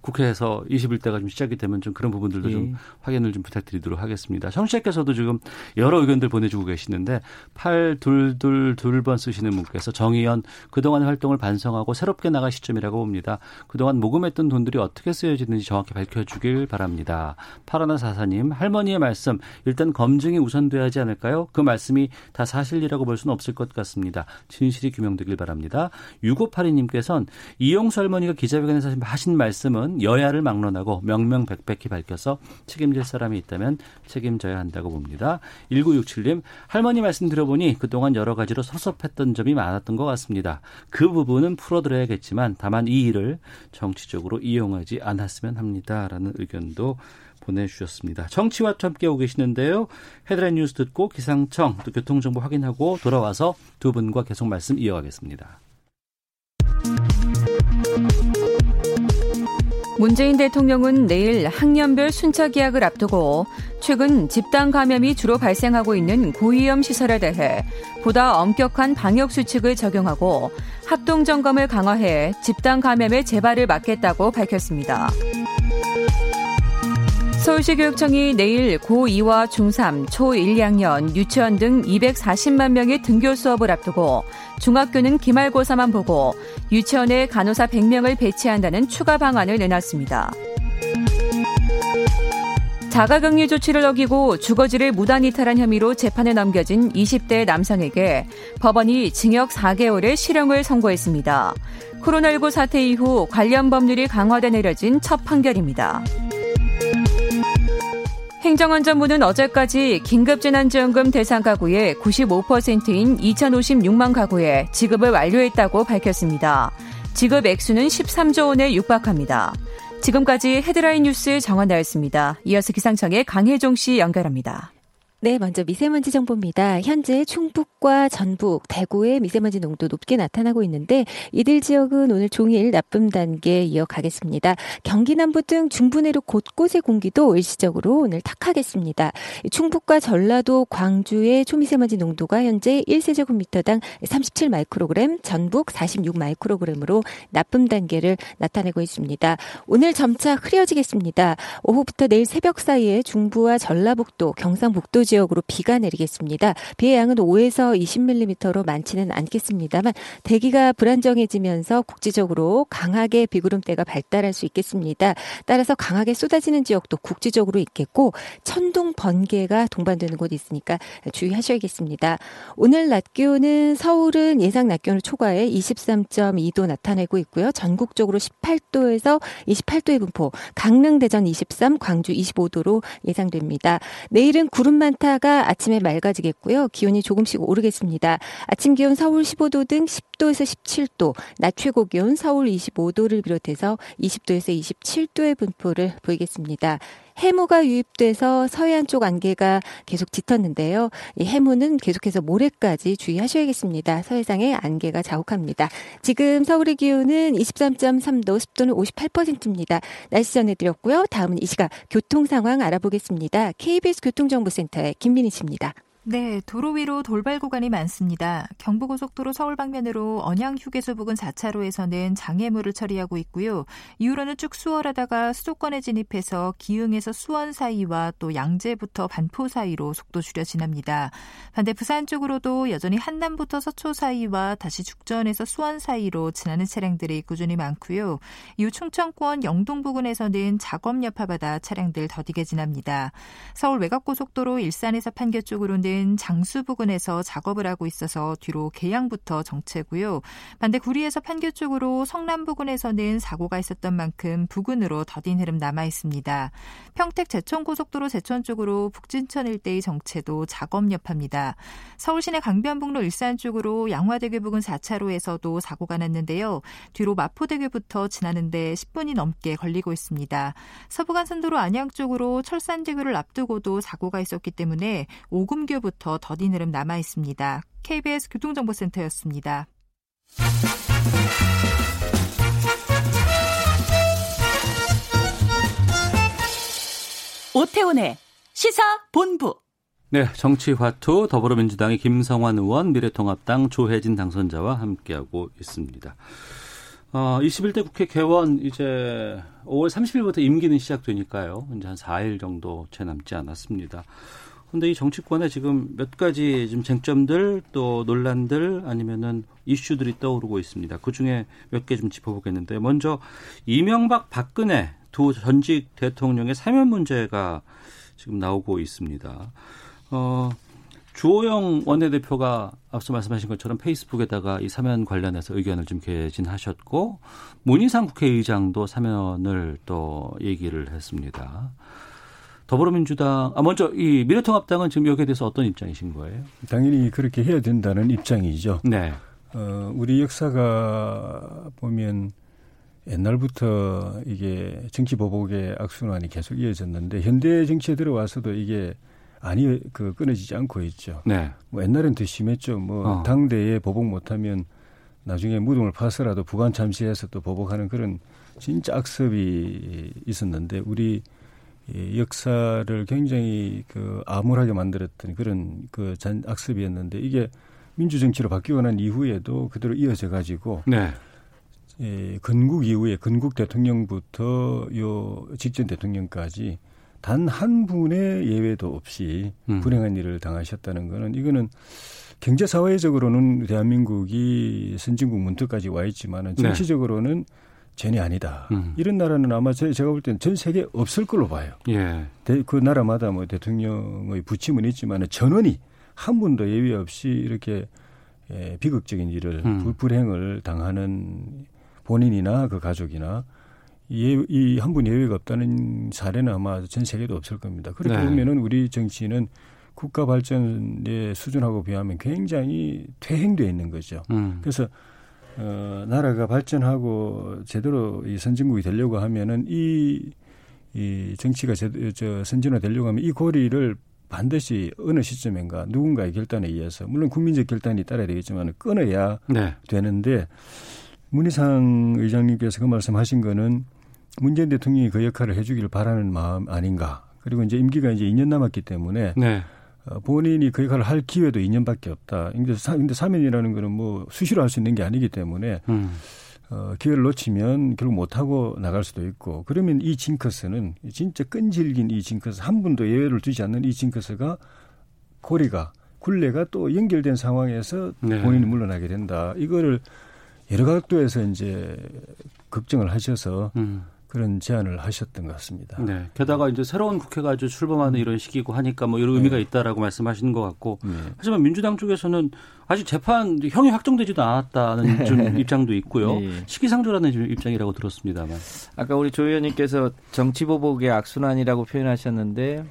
국회에서 21대가 좀 시작이 되면 좀 그런 부분들도 예. 좀 확인을 좀 부탁드리도록 하겠습니다. 청취자께서도 지금 여러 의견들 보내주고 계시는데 8222번 쓰시는 분께서 정의연 그동안 활동을 반성하고 새롭게 나갈 시점이라고 봅니다. 그동안 모금했던 돈들이 어떻게 쓰여지는지 정확히 밝혀주길 바랍니다. 파라나 사사님 할머니의 말씀 일단 검증이 우선돼야 하지 않을까요? 그 말씀이 다 사실이라고 볼 수는 없을 것 같습니다. 진실이 규명되길 바랍니다. 6582님께서는 이용수 할머니가 기자회견에서 하신 말씀은 여야를 막론하고 명명백백히 밝혀서 책임질 사람이 있다면 책임져야 한다고 봅니다. 1967님 할머니 말씀 들어보니 그동안 여러 가지로 섭섭했던 점이 많았던 것 같습니다. 그 부분은 풀어드려야겠지만 다만 이 일을 정치적으로 이용하지 않았으면 합니다라는 의견도 보내주셨습니다. 정치와 함께 오고 계시는데요. 헤드라인 뉴스 듣고 기상청 또 교통정보 확인하고 돌아와서 두 분과 계속 말씀 이어가겠습니다. 문재인 대통령은 내일 학년별 순차 계약을 앞두고 최근 집단 감염이 주로 발생하고 있는 고위험 시설에 대해 보다 엄격한 방역 수칙을 적용하고 합동 점검을 강화해 집단 감염의 재발을 막겠다고 밝혔습니다. 서울시 교육청이 내일 고2와 중3, 초1, 2학년, 유치원 등 240만 명의 등교 수업을 앞두고 중학교는 기말고사만 보고 유치원에 간호사 100명을 배치한다는 추가 방안을 내놨습니다. 자가격리 조치를 어기고 주거지를 무단 이탈한 혐의로 재판에 넘겨진 20대 남성에게 법원이 징역 4개월의 실형을 선고했습니다. 코로나19 사태 이후 관련 법률이 강화돼 내려진 첫 판결입니다. 행정안전부는 어제까지 긴급재난지원금 대상 가구의 95%인 2,056만 가구에 지급을 완료했다고 밝혔습니다. 지급 액수는 13조 원에 육박합니다. 지금까지 헤드라인 뉴스 정원나였습니다. 이어서 기상청의 강혜종 씨 연결합니다. 네, 먼저 미세먼지 정보입니다. 현재 충북과 전북, 대구의 미세먼지 농도 높게 나타나고 있는데 이들 지역은 오늘 종일 나쁨 단계 이어가겠습니다. 경기 남부 등 중부 내륙 곳곳의 공기도 일시적으로 오늘 탁하겠습니다. 충북과 전라도, 광주의 초미세먼지 농도가 현재 1세제곱미터당 37 마이크로그램, 전북 46 마이크로그램으로 나쁨 단계를 나타내고 있습니다. 오늘 점차 흐려지겠습니다. 오후부터 내일 새벽 사이에 중부와 전라북도, 경상북도 지역으로 비가 내리겠습니다. 비의 양은 5에서 20mm로 많지는 않겠습니다만 대기가 불안정해지면서 국지적으로 강하게 비구름대가 발달할 수 있겠습니다. 따라서 강하게 쏟아지는 지역도 국지적으로 있겠고 천둥 번개가 동반되는 곳이 있으니까 주의하셔야겠습니다. 오늘 낮 기온은 서울은 예상 낮 기온을 초과해 23.2도 나타내고 있고요. 전국적으로 18도에서 28도의 분포, 강릉, 대전 23, 광주 25도로 예상됩니다. 내일은 구름만 산타가 아침에 맑아지겠고요. 기온이 조금씩 오르겠습니다. 아침 기온 서울 15도 등 10도에서 17도, 낮 최고 기온 서울 25도를 비롯해서 20도에서 27도의 분포를 보이겠습니다. 해무가 유입돼서 서해안 쪽 안개가 계속 짙었는데요. 이 해무는 계속해서 모레까지 주의하셔야겠습니다. 서해상에 안개가 자욱합니다. 지금 서울의 기온은 23.3도, 습도는 58%입니다. 날씨 전해드렸고요. 다음은 이 시각 교통 상황 알아보겠습니다. KBS 교통정보센터의 김민희 씨입니다. 네, 도로 위로 돌발 구간이 많습니다. 경부고속도로 서울 방면으로 언양 휴게소 부근 4차로에서는 장애물을 처리하고 있고요. 이후로는 쭉 수월하다가 수도권에 진입해서 기흥에서 수원 사이와 또 양재부터 반포 사이로 속도 줄여 지납니다. 반대 부산 쪽으로도 여전히 한남부터 서초 사이와 다시 죽전에서 수원 사이로 지나는 차량들이 꾸준히 많고요. 이후 충청권 영동 부근에서는 작업 여파받아 차량들 더디게 지납니다. 서울 외곽고속도로 일산에서 판교 쪽으로는 지금은 장수 부근에서 작업을 하고 있어서 뒤로 계양부터 정체고요. 반대 구리에서 판교 쪽으로 성남 부근에서는 사고가 있었던 만큼 부근으로 더딘 흐름 남아 있습니다. 평택 제천 고속도로 제천 쪽으로 북진천 일대의 정체도 작업 여파입니다. 서울시내 강변북로 일산 쪽으로 양화대교 부근 4차로에서도 사고가 났는데요. 뒤로 마포대교부터 지나는데 10분이 넘게 걸리고 있습니다. 서부간선도로 안양 쪽으로 철산대교를 앞두고도 사고가 있었기 때문에 오금교 부터 부터 더딘 흐름 남아 있습니다. KBS 교통정보센터였습니다. 오태훈의 시사 본부. 네, 정치화투 더불어민주당의 김성환 의원, 미래통합당 조혜진 당선자와 함께하고 있습니다. 어, 21대 국회 개원 이제 5월 30일부터 임기는 시작되니까요. 이제 한 4일 정도 채 남지 않았습니다. 근데 이 정치권에 지금 몇 가지 좀 쟁점들 또 논란들 아니면은 이슈들이 떠오르고 있습니다. 그 중에 몇 개 좀 짚어보겠는데 먼저 이명박 박근혜 두 전직 대통령의 사면 문제가 지금 나오고 있습니다. 어, 주호영 원내대표가 앞서 말씀하신 것처럼 페이스북에다가 이 사면 관련해서 의견을 좀 개진하셨고 문희상 국회의장도 사면을 또 얘기를 했습니다. 더불어민주당, 아, 먼저 이 미래통합당은 지금 여기에 대해서 어떤 입장이신 거예요? 당연히 그렇게 해야 된다는 입장이죠. 네. 어, 우리 역사가 보면 옛날부터 이게 정치 보복의 악순환이 계속 이어졌는데 현대 정치에 들어와서도 이게 아니 그 끊어지지 않고 있죠. 네. 뭐 옛날엔 더 심했죠. 뭐 어. 당대에 보복 못하면 나중에 무덤을 파서라도 부관 참시해서 또 보복하는 그런 진짜 악습이 있었는데 우리 역사를 굉장히 그 암울하게 만들었던 그런 그 잔 악습이었는데 이게 민주정치로 바뀌고 난 이후에도 그대로 이어져 가지고 네. 예, 건국 이후에 건국 대통령부터 요 직전 대통령까지 단 한 분의 예외도 없이 음. 불행한 일을 당하셨다는 거는 이거는 경제 사회적으로는 대한민국이 선진국 문턱까지 와 있지만은 네. 정치적으로는 네. 전혀 아니다. 음. 이런 나라는 아마 제가 볼 때는 전 세계에 없을 걸로 봐요. 예. 그 나라마다 뭐 대통령의 부침은 있지만 전원이 한 분도 예외 없이 이렇게 예, 비극적인 일을 음. 불행을 당하는 본인이나 그 가족이나 이한 분 예외가 없다는 사례는 아마 전 세계도 없을 겁니다. 그렇게 네. 보면은 우리 정치는 국가 발전의 수준하고 비하면 굉장히 퇴행되어 있는 거죠. 음. 그래서 어, 나라가 발전하고 제대로 이 선진국이 되려고 하면은 이, 이 정치가 제, 저 선진화 되려고 하면 이 고리를 반드시 어느 시점인가 누군가의 결단에 의해서 물론 국민적 결단이 따라야 되겠지만 끊어야 네. 되는데 문희상 의장님께서 그 말씀하신 거는 문재인 대통령이 그 역할을 해주기를 바라는 마음 아닌가. 그리고 이제 임기가 이제 2년 남았기 때문에 네. 어, 본인이 그 역할을 할 기회도 2년밖에 없다. 근데, 사, 근데 사면이라는 거는 뭐 수시로 할 수 있는 게 아니기 때문에 음. 어, 기회를 놓치면 결국 못하고 나갈 수도 있고 그러면 이 징크스는 진짜 끈질긴 이 징크스 한 분도 예외를 두지 않는 이 징크스가 고리가 굴레가 또 연결된 상황에서 네. 본인이 물러나게 된다. 이거를 여러 각도에서 이제 걱정을 하셔서 음. 그런 제안을 하셨던 것 같습니다. 네. 게다가 이제 새로운 국회가 아주 출범하는 이런 시기고 하니까 뭐 이런 의미가 네. 있다라고 말씀하시는 것 같고 네. 하지만 민주당 쪽에서는 아직 재판 형이 확정되지도 않았다는 좀 입장도 있고요. 네. 시기상조라는 입장이라고 들었습니다만. 아까 우리 조 의원님께서 정치 보복의 악순환이라고 표현하셨는데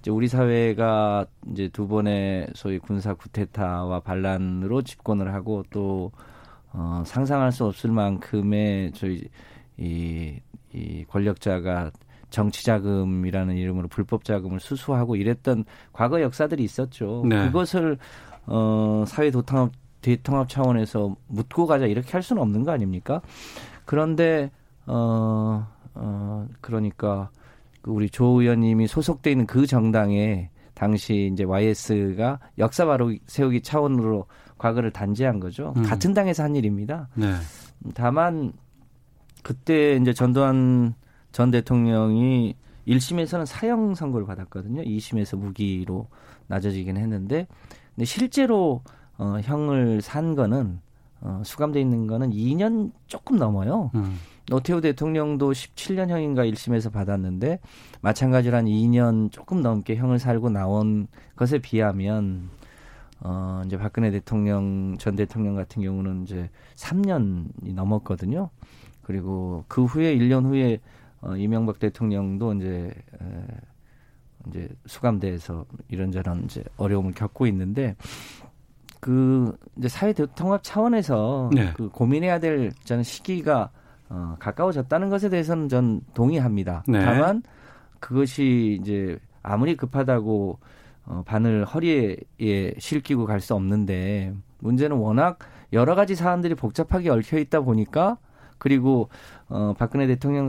이제 우리 사회가 이제 두 번의 소위 군사 쿠데타와 반란으로 집권을 하고 또 어, 상상할 수 없을 만큼의 저희 이, 이 권력자가 정치 자금이라는 이름으로 불법 자금을 수수하고 이랬던 과거 역사들이 있었죠. 네. 그것을 어 사회 도통합 대통합 차원에서 묻고 가자 이렇게 할 수는 없는 거 아닙니까? 그런데 어, 어 그러니까 그 우리 조 의원님이 소속돼 있는 그 정당에 당시 이제 YS가 역사 바로 세우기 차원으로 과거를 단죄한 거죠. 음. 같은 당에서 한 일입니다. 네. 다만 그때 이제 전두환 전 대통령이 1심에서는 사형 선고를 받았거든요. 2심에서 무기로 낮아지긴 했는데 근데 실제로 어 형을 산 거는 어 수감돼 있는 거는 2년 조금 넘어요. 음. 노태우 대통령도 17년 형인가 1심에서 받았는데 마찬가지로 한 2년 조금 넘게 형을 살고 나온 것에 비하면 어 이제 박근혜 대통령 전 대통령 같은 경우는 이제 3년이 넘었거든요. 그리고 그 후에 1년 후에 어, 이명박 대통령도 이제 에, 이제 수감돼서 이런저런 이제 어려움을 겪고 있는데 그 이제 사회 통합 차원에서 네. 그 고민해야 될 저는 시기가 어, 가까워졌다는 것에 대해서는 전 동의합니다. 네. 다만 그것이 이제 아무리 급하다고 어, 바늘 허리에 실기고 갈 수 없는데 문제는 워낙 여러 가지 사안들이 복잡하게 얽혀 있다 보니까 그리고 어 박근혜 대통령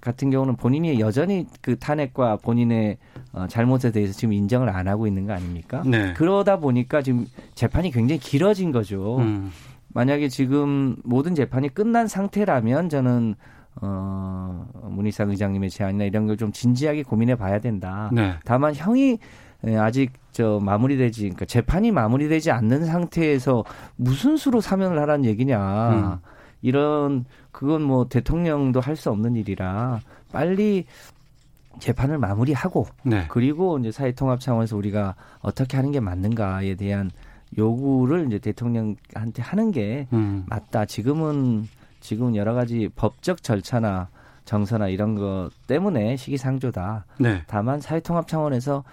같은 경우는 본인이 여전히 그 탄핵과 본인의 어, 잘못에 대해서 지금 인정을 안 하고 있는 거 아닙니까? 네. 그러다 보니까 지금 재판이 굉장히 길어진 거죠. 음. 만약에 지금 모든 재판이 끝난 상태라면 저는 어, 문희상 의장님의 제안이나 이런 걸 좀 진지하게 고민해 봐야 된다. 네. 다만 형이 예, 아직 저 마무리되지, 그러니까 재판이 마무리되지 않는 상태에서 무슨 수로 사면을 하라는 얘기냐. 음. 이런 그건 뭐 대통령도 할 수 없는 일이라 빨리 재판을 마무리하고 네. 그리고 이제 사회 통합 차원에서 우리가 어떻게 하는 게 맞는가에 대한 요구를 이제 대통령한테 하는 게 음. 맞다. 지금은 지금은 여러 가지 법적 절차나 정서나 이런 것 때문에 시기상조다. 네. 다만 사회 통합 차원에서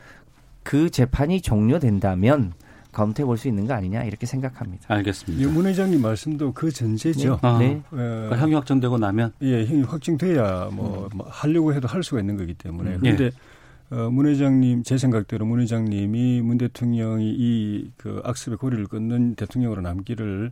그 재판이 종료된다면 검토해 볼 수 있는 거 아니냐 이렇게 생각합니다. 알겠습니다. 문 회장님 말씀도 그 전제죠. 네. 아, 네. 그러니까 형이 확정되고 나면 예, 형이 확정돼야 뭐, 음. 뭐 하려고 해도 할 수가 있는 거기 때문에. 음. 근데 예. 어, 문 회장님 제 생각대로 문 회장님이 문 대통령이 이 그 악습의 고리를 끊는 대통령으로 남기를 예,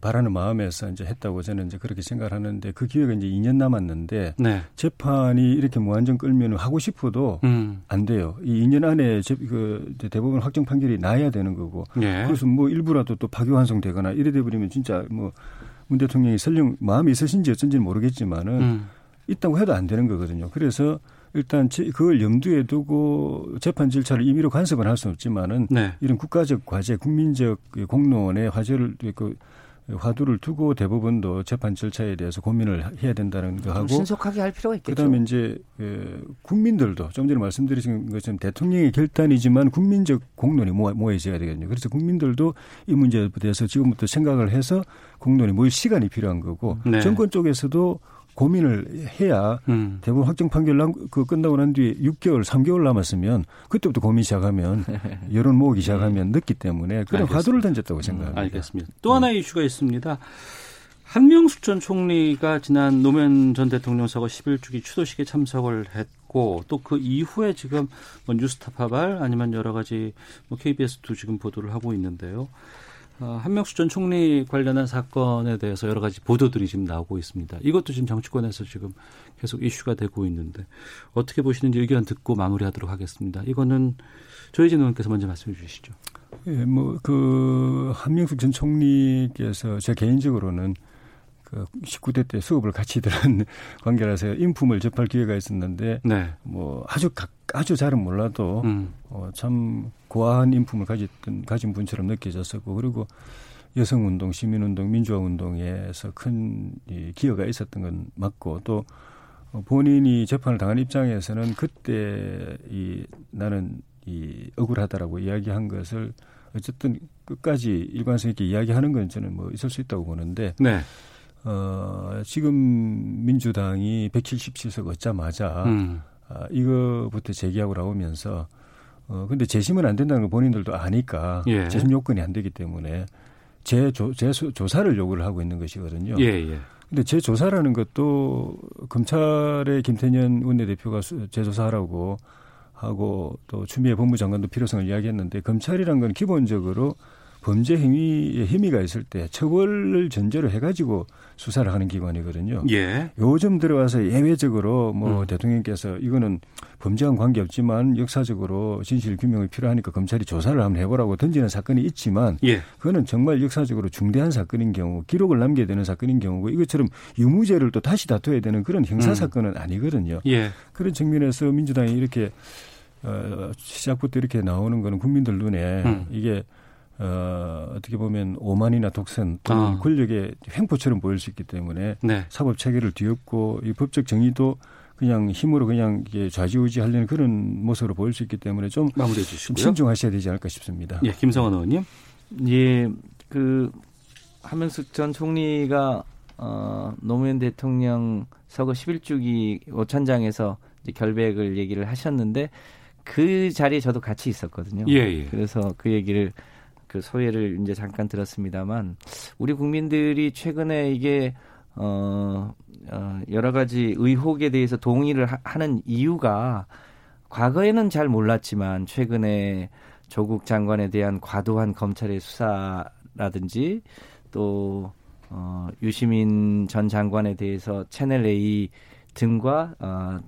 바라는 마음에서 이제 했다고 저는 이제 그렇게 생각을 하는데 그 기회가 이제 2년 남았는데 네. 재판이 이렇게 무한정 끌면 하고 싶어도 음. 안 돼요. 이 2년 안에 제, 그 대법원 확정 판결이 나야 되는 거고 네. 그래서 뭐 일부라도 또 파기 환송되거나 이래 돼 버리면 진짜 뭐 문 대통령이 설령 마음이 있으신지 어쩐지는 모르겠지만은 음. 있다고 해도 안 되는 거거든요. 그래서 일단 그걸 염두에 두고 재판 절차를 임의로 간섭은 할 수는 없지만은 네. 이런 국가적 과제, 국민적 공론의 화제를 그 화두를 두고 대부분도 재판 절차에 대해서 고민을 해야 된다는 거 하고 신속하게 할 필요가 있겠죠. 그다음에 이제 그 국민들도 좀 전에 말씀드린 것처럼 대통령의 결단이지만 국민적 공론이 모여져야 되거든요. 그래서 국민들도 이 문제에 대해서 지금부터 생각을 해서 공론이 모일 시간이 필요한 거고 네. 정권 쪽에서도 고민을 해야 음. 대부분 확정 판결 난, 그 끝나고 난 뒤에 6개월, 3개월 남았으면 그때부터 고민 시작하면 여론 모으기 시작하면 음. 늦기 때문에 그런 알겠습니다. 화두를 던졌다고 음, 생각합니다. 음, 알겠습니다. 또 하나의 네. 이슈가 있습니다. 한명숙 전 총리가 지난 노무현 전 대통령 서거 11주기 추도식에 참석을 했고 또 그 이후에 지금 뭐 뉴스타파발 아니면 여러 가지 뭐 KBS도 지금 보도를 하고 있는데요. 어, 한명수 전 총리 관련한 사건에 대해서 여러 가지 보도들이 지금 나오고 있습니다. 이것도 지금 정치권에서 지금 계속 이슈가 되고 있는데 어떻게 보시는지 의견 듣고 마무리하도록 하겠습니다. 이거는 조혜진 의원께서 먼저 말씀해 주시죠. 예, 뭐 그 한명숙 전 총리께서 제 개인적으로는 그 19대 때 수업을 같이 들은 관계라서 인품을 접할 기회가 있었는데 네. 뭐 아주 각, 아주 잘은 몰라도 음. 어, 참 고아한 인품을 가졌던 가진 분처럼 느껴졌었고 그리고 여성운동, 시민운동, 민주화운동에서 큰 이, 기여가 있었던 건 맞고 또 본인이 재판을 당한 입장에서는 그때 이 나는 이 억울하다라고 이야기한 것을 어쨌든 끝까지 일관성 있게 이야기하는 건 저는 뭐 있을 수 있다고 보는데 네. 어, 지금 민주당이 177석 얻자마자 음. 아, 이거부터 제기하고 나오면서 어, 근데 재심은 안 된다는 걸 본인들도 아니까 예. 재심 요건이 안 되기 때문에 재조, 재조사를 요구를 하고 있는 것이거든요. 예, 예. 근데 재조사라는 것도 검찰의 김태년 원내대표가 재조사하라고 하고 또 추미애 법무장관도 필요성을 이야기했는데 검찰이란 건 기본적으로 범죄 행위에 혐의가 있을 때 처벌을 전제로 해가지고 수사를 하는 기관이거든요. 예. 요즘 들어와서 예외적으로 뭐 음. 대통령께서 이거는 범죄와 관계없지만 역사적으로 진실 규명이 필요하니까 검찰이 조사를 한번 해보라고 던지는 사건이 있지만 예. 그거는 정말 역사적으로 중대한 사건인 경우 기록을 남겨야 되는 사건인 경우고 이것처럼 유무죄를 또 다시 다퉈야 되는 그런 형사 음. 사건은 음. 아니거든요. 예. 그런 측면에서 민주당이 이렇게 어, 시작부터 이렇게 나오는 거는 국민들 눈에 음. 이게 어, 어떻게 보면 오만이나 독선 또는 아. 권력의 횡포처럼 보일 수 있기 때문에 네. 사법 체계를 뒤엎고 이 법적 정의도 그냥 힘으로 그냥 이게 좌지우지하려는 그런 모습으로 보일 수 있기 때문에 좀 마무리해 주시고요. 신중하셔야 되지 않을까 싶습니다. 예, 김성원 의원님. 예, 그 하명숙 전 총리가 어, 노무현 대통령 서거 11주기 오찬장에서 이제 결백을 얘기를 하셨는데 그 자리에 저도 같이 있었거든요. 예, 예. 그래서 그 얘기를 그 소회를 이제 잠깐 들었습니다만 우리 국민들이 최근에 이게 어, 어 여러 가지 의혹에 대해서 동의를 하, 하는 이유가 과거에는 잘 몰랐지만 최근에 조국 장관에 대한 과도한 검찰의 수사라든지 또 어, 유시민 전 장관에 대해서 채널 A 등과 어,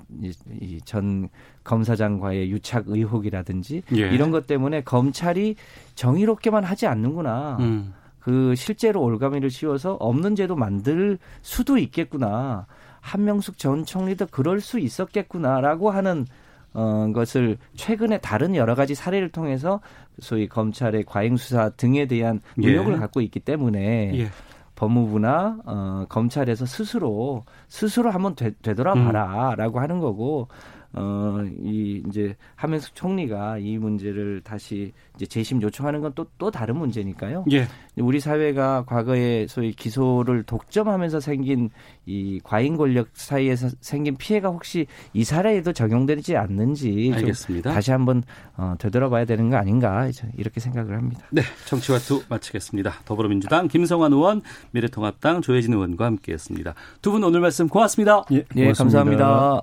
이, 전 검사장과의 유착 의혹이라든지 예. 이런 것 때문에 검찰이 정의롭게만 하지 않는구나. 음. 그 실제로 올가미를 씌워서 없는 제도 만들 수도 있겠구나. 한명숙 전 총리도 그럴 수 있었겠구나라고 하는 어, 것을 최근에 다른 여러 가지 사례를 통해서 소위 검찰의 과잉 수사 등에 대한 의혹을 예. 갖고 있기 때문에 예. 법무부나 어, 검찰에서 스스로 스스로 한번 되, 되돌아봐라라고 음. 하는 거고 어, 이 이제 하면서 총리가 이 문제를 다시 이제 재심 요청하는 건또또 다른 문제니까요. 예. 우리 사회가 과거에 소위 기소를 독점하면서 생긴 이 과잉 권력 사이에서 생긴 피해가 혹시 이 사례에도 적용되지 않는지 알겠습니다. 다시 한번 어, 되돌아봐야 되는 거 아닌가 이렇게 생각을 합니다. 네, 정치와 투 마치겠습니다. 더불어민주당 김성환 의원, 미래통합당 조해진 의원과 함께했습니다. 두 분 오늘 말씀 고맙습니다. 예, 예 감사합니다.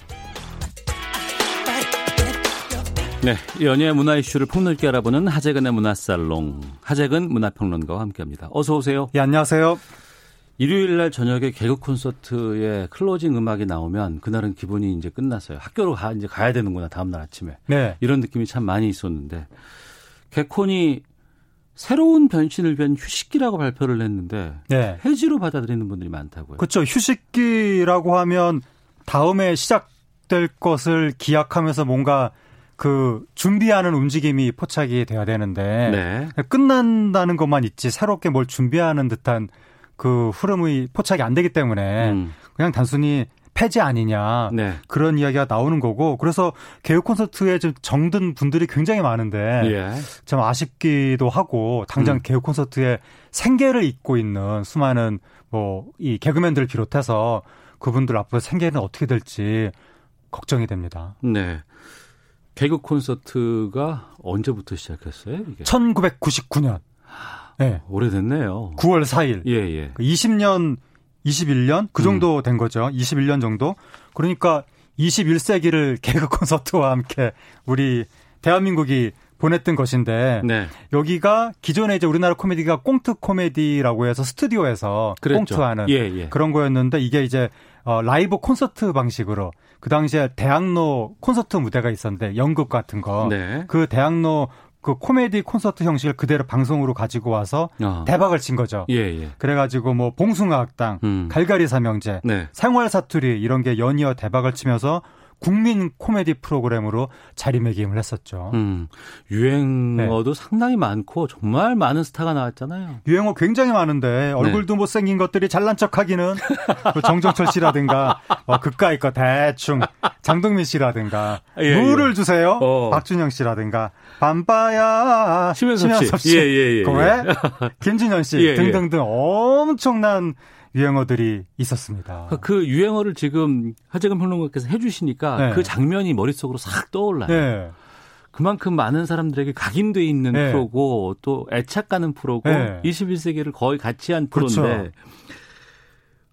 네, 연예 문화 이슈를 폭넓게 알아보는 하재근의 문화살롱. 하재근 문화평론가와 함께합니다. 어서 오세요. 예, 안녕하세요. 일요일 날 저녁에 개그 콘서트에 클로징 음악이 나오면 그날은 기분이 이제 끝났어요. 학교로 가 이제 가야 되는구나 다음 날 아침에. 네. 이런 느낌이 참 많이 있었는데 개콘이 새로운 변신을 위한 휴식기라고 발표를 했는데 네. 해지로 받아들이는 분들이 많다고요. 그렇죠. 휴식기라고 하면 다음에 시작될 것을 기약하면서 뭔가 그 준비하는 움직임이 포착이 돼야 되는데 네. 끝난다는 것만 있지 새롭게 뭘 준비하는 듯한 그 흐름의 포착이 안 되기 때문에 음. 그냥 단순히 폐지 아니냐 네. 그런 이야기가 나오는 거고 그래서 개혁 콘서트에 좀 정든 분들이 굉장히 많은데 예. 좀 아쉽기도 하고 당장 음. 개혁 콘서트에 생계를 잇고 있는 수많은 뭐 이 개그맨들을 비롯해서 그분들 앞으로 생계는 어떻게 될지 걱정이 됩니다. 네. 개그 콘서트가 언제부터 시작했어요? 이게? 1999년. 네. 오래됐네요. 9월 4일. 예, 예. 20년, 21년 그 정도 음. 된 거죠. 21년 정도. 그러니까 21세기를 개그 콘서트와 함께 우리 대한민국이 보냈던 것인데 네. 여기가 기존에 이제 우리나라 코미디가 꽁트 코미디라고 해서 스튜디오에서 그랬죠. 꽁트하는 예, 예. 그런 거였는데 이게 이제 어, 라이브 콘서트 방식으로 그 당시에 대학로 콘서트 무대가 있었는데 연극 같은 거. 네. 그 대학로 그 코미디 콘서트 형식을 그대로 방송으로 가지고 와서 어. 대박을 친 거죠. 예, 예. 그래가지고 뭐 봉숭아 학당, 음. 갈갈이 삼형제, 네. 생활 사투리 이런 게 연이어 대박을 치면서 국민 코미디 프로그램으로 자리매김을 했었죠. 음, 유행어도 네. 상당히 많고 정말 많은 스타가 나왔잖아요. 유행어 굉장히 많은데 얼굴도 네. 못생긴 것들이 잘난 척하기는 그 정정철 씨라든가 어, 그까이 거 대충 장동민 씨라든가 예, 물을 예. 주세요 어. 박준영 씨라든가 밤바야 심현섭 씨, 씨. 예, 예, 예, 예. 김진현 씨 예, 예. 등등등 엄청난 유행어들이 있었습니다. 그, 그 유행어를 지금 하재근 평론가께서 해주시니까 네. 그 장면이 머릿속으로 싹 떠올라요. 네. 그만큼 많은 사람들에게 각인돼 있는 네. 프로고 또 애착 가는 프로고 21세기를 거의 같이 한 프로인데 그렇죠.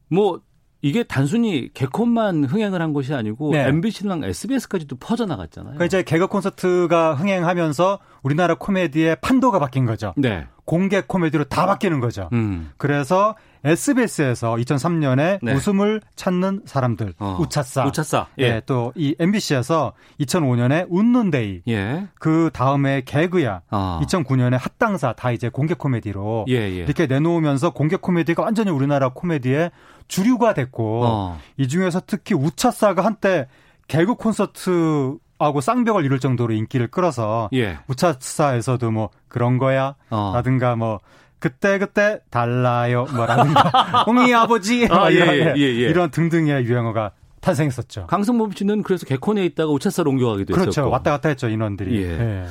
뭐 이게 단순히 개콘만 흥행을 한 것이 아니고 네. MBC랑 SBS까지도 퍼져나갔잖아요. 그러니까 이제 개그 콘서트가 흥행하면서 우리나라 코미디의 판도가 바뀐 거죠. 네. 공개 코미디로 다 바뀌는 거죠. 음. 그래서 SBS에서 2003년에 네. 웃음을 찾는 사람들 어. 웃찾사, 웃찾사, 예, 예 또 이 MBC에서 2005년에 웃는 데이, 예. 그 다음에 개그야, 어. 2009년에 하땅사 다 이제 공개 코미디로 예, 예. 이렇게 내놓으면서 공개 코미디가 완전히 우리나라 코미디의 주류가 됐고 어. 이 중에서 특히 웃찾사가 한때 개그 콘서트하고 쌍벽을 이룰 정도로 인기를 끌어서 예. 웃찾사에서도 뭐 그런 거야 어. 라든가 뭐 그때 그때 달라요 뭐라든가 웅이 아버지 아, 뭐 이런, 예, 예, 예, 이런 등등의 유행어가 탄생했었죠. 강성범 씨는 그래서 개콘에 있다가 우차사로 옮겨가기도 그렇죠. 했었고. 왔다 갔다 했죠 인원들이. 예. 예.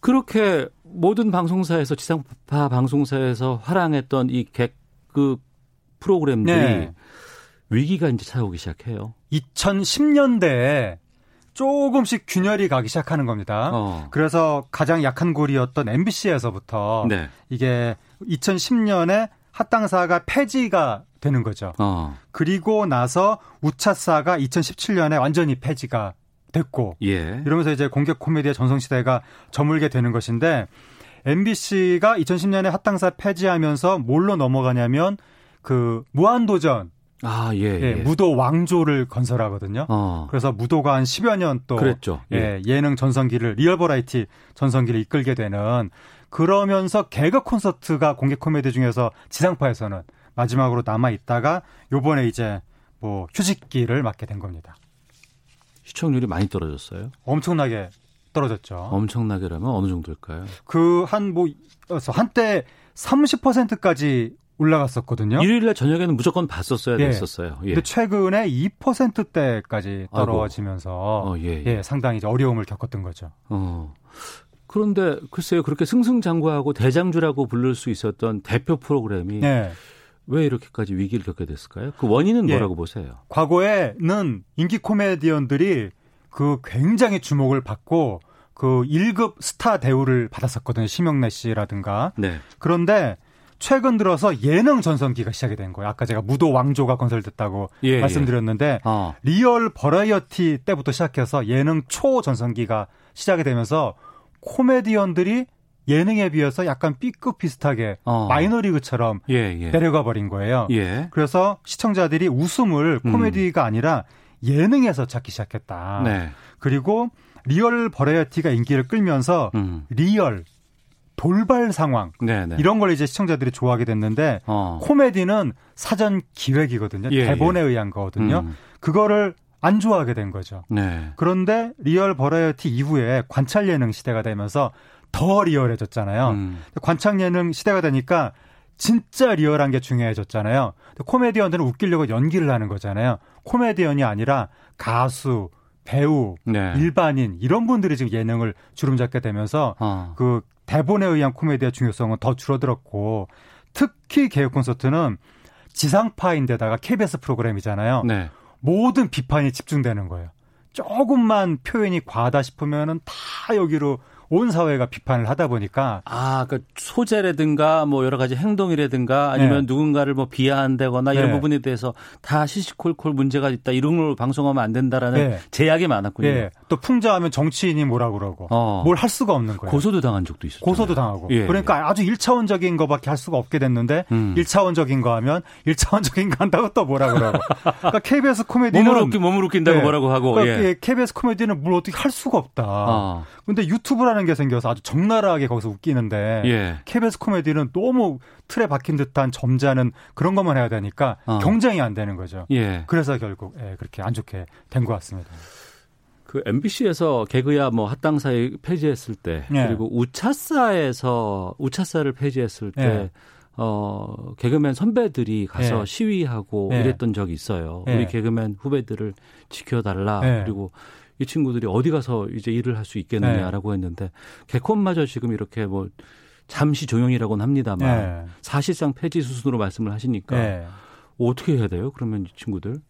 그렇게 모든 방송사에서 지상파 방송사에서 활항했던 이 개그 프로그램들이 네. 위기가 이제 찾아오기 시작해요. 2010년대에 조금씩 균열이 가기 시작하는 겁니다. 어. 그래서 가장 약한 골이었던 MBC에서부터 네. 이게 2010년에 하땅사가 폐지가 되는 거죠. 어. 그리고 나서 웃찾사가 2017년에 완전히 폐지가 됐고 예. 이러면서 이제 공개 코미디의 전성시대가 저물게 되는 것인데 MBC가 2010년에 하땅사 폐지하면서 뭘로 넘어가냐면 그 무한도전 아, 예, 예. 예 무도 왕조를 건설하거든요. 어. 그래서 무도가 한 10여 년 또. 그랬죠. 예. 예, 예능 전성기를, 리얼 버라이티 전성기를 이끌게 되는 그러면서 개그 콘서트가 공개 코미디 중에서 지상파에서는 마지막으로 남아 있다가 요번에 이제 뭐 휴직기를 맞게 된 겁니다. 시청률이 많이 떨어졌어요? 엄청나게 떨어졌죠. 엄청나게라면 어느 정도일까요? 그 한 뭐 한때 30%까지 올라갔었거든요. 일요일 날 저녁에는 무조건 봤었어야 예. 됐었어요. 예. 근데 최근에 2%대까지 떨어지면서 어, 예, 예. 예, 상당히 어려움을 겪었던 거죠. 어. 그런데 글쎄요 그렇게 승승장구하고 대장주라고 부를 수 있었던 대표 프로그램이 네. 왜 이렇게까지 위기를 겪게 됐을까요? 그 원인은 예. 뭐라고 보세요? 과거에는 인기 코미디언들이 그 굉장히 주목을 받고 그 1급 스타 대우를 받았었거든요. 심형래 씨라든가. 네. 그런데 최근 들어서 예능 전성기가 시작이 된 거예요. 아까 제가 무도 왕조가 건설됐다고 예, 예. 말씀드렸는데 예. 어. 리얼 버라이어티 때부터 시작해서 예능 초 전성기가 시작이 되면서 코미디언들이 예능에 비해서 약간 B급 비슷하게 어. 마이너리그처럼 예, 예. 내려가 버린 거예요. 예. 그래서 시청자들이 웃음을 음. 코미디가 음. 아니라 예능에서 찾기 시작했다. 네. 그리고 리얼 버라이어티가 인기를 끌면서 음. 리얼 돌발 상황 네네. 네. 이런 걸 이제 시청자들이 좋아하게 됐는데 어. 코미디는 사전 기획이거든요. 예, 대본에 예. 의한 거거든요. 음. 그거를 안 좋아하게 된 거죠. 네. 그런데 리얼 버라이어티 이후에 관찰 예능 시대가 되면서 더 리얼해졌잖아요. 음. 관찰 예능 시대가 되니까 진짜 리얼한 게 중요해졌잖아요. 코미디언들은 웃기려고 연기를 하는 거잖아요. 코미디언이 아니라 가수, 배우, 네. 일반인 이런 분들이 지금 예능을 주름 잡게 되면서 어. 그 대본에 의한 코미디의 중요성은 더 줄어들었고 특히 개그 콘서트는 지상파인데다가 KBS 프로그램이잖아요. 네. 모든 비판이 집중되는 거예요. 조금만 표현이 과하다 싶으면은 다 여기로 온 사회가 비판을 하다 보니까 아, 그 소재라든가 뭐 여러 가지 행동이라든가 아니면 네. 누군가를 뭐 비하한다거나 이런 네. 부분에 대해서 다 시시콜콜 문제가 있다 이런 걸 방송하면 안 된다라는 네. 제약이 많았군요. 네. 또 풍자하면 정치인이 뭐라 그러고 어. 뭘할 수가 없는 거예요. 고소도 당한 적도 있었죠. 고소도 당하고. 예, 그러니까 예. 아주 1차원적인 거밖에 할 수가 없게 됐는데 음. 1차원적인 거 하면 1차원적인 거 한다고 또 뭐라 그러고. 그러니까 KBS 코미디는 몸을 웃기 몸을 웃긴다고 네. 뭐라고 하고. 그러니까 예. KBS 코미디는 뭘 어떻게 할 수가 없다. 어. 근데 유튜브라는 게 생겨서 아주 적나라하게 거기서 웃기는데 예. KBS 코미디는 너무 틀에 박힌 듯한 점잖은 그런 것만 해야 되니까 어. 경쟁이 안 되는 거죠. 예. 그래서 결국 예, 그렇게 안 좋게 된 것 같습니다. 그 MBC에서 개그야 뭐 핫당사에 폐지했을 때 예. 그리고 우차사에서 우차사를 폐지했을 때 예. 어, 개그맨 선배들이 가서 예. 시위하고 예. 이랬던 적이 있어요. 예. 우리 개그맨 후배들을 지켜달라. 그리고 이 친구들이 어디 가서 이제 일을 할 수 있겠느냐라고 네. 했는데 개콘마저 지금 이렇게 뭐 잠시 조용이라고는 합니다만 네. 사실상 폐지 수순으로 말씀을 하시니까 네. 어떻게 해야 돼요? 그러면 이 친구들?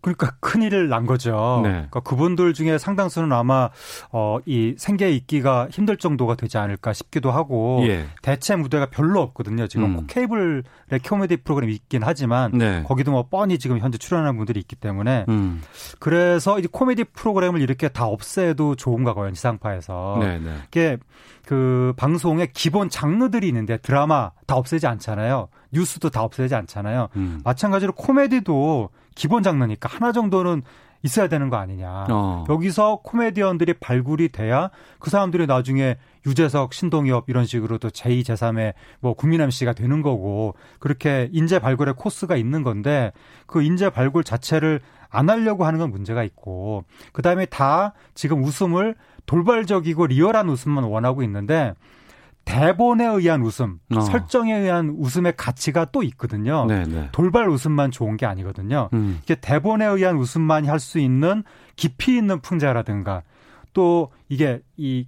그러니까 큰일을 난 거죠. 네. 그러니까 그분들 중에 상당수는 아마 어, 이 생계 있기가 힘들 정도가 되지 않을까 싶기도 하고 예. 대체 무대가 별로 없거든요. 지금 음. 케이블의 코미디 프로그램이 있긴 하지만 네. 거기도 뭐 뻔히 지금 현재 출연하는 분들이 있기 때문에 음. 그래서 이제 코미디 프로그램을 이렇게 다 없애도 좋은가 봐요. 지상파에서. 네, 네. 이게 그 방송의 기본 장르들이 있는데 드라마 다 없애지 않잖아요. 뉴스도 다 없애지 않잖아요. 음. 마찬가지로 코미디도 기본 장르니까 하나 정도는 있어야 되는 거 아니냐. 어. 여기서 코미디언들이 발굴이 돼야 그 사람들이 나중에 유재석, 신동엽 이런 식으로 또 제2, 제3의 뭐 국민 MC가 되는 거고 그렇게 인재 발굴의 코스가 있는 건데 그 인재 발굴 자체를 안 하려고 하는 건 문제가 있고 그다음에 다 지금 웃음을 돌발적이고 리얼한 웃음만 원하고 있는데 대본에 의한 웃음, 어. 설정에 의한 웃음의 가치가 또 있거든요. 네네. 네. 돌발 웃음만 좋은 게 아니거든요. 음. 이게 대본에 의한 웃음만이 할 수 있는 깊이 있는 풍자라든가 또 이게 이,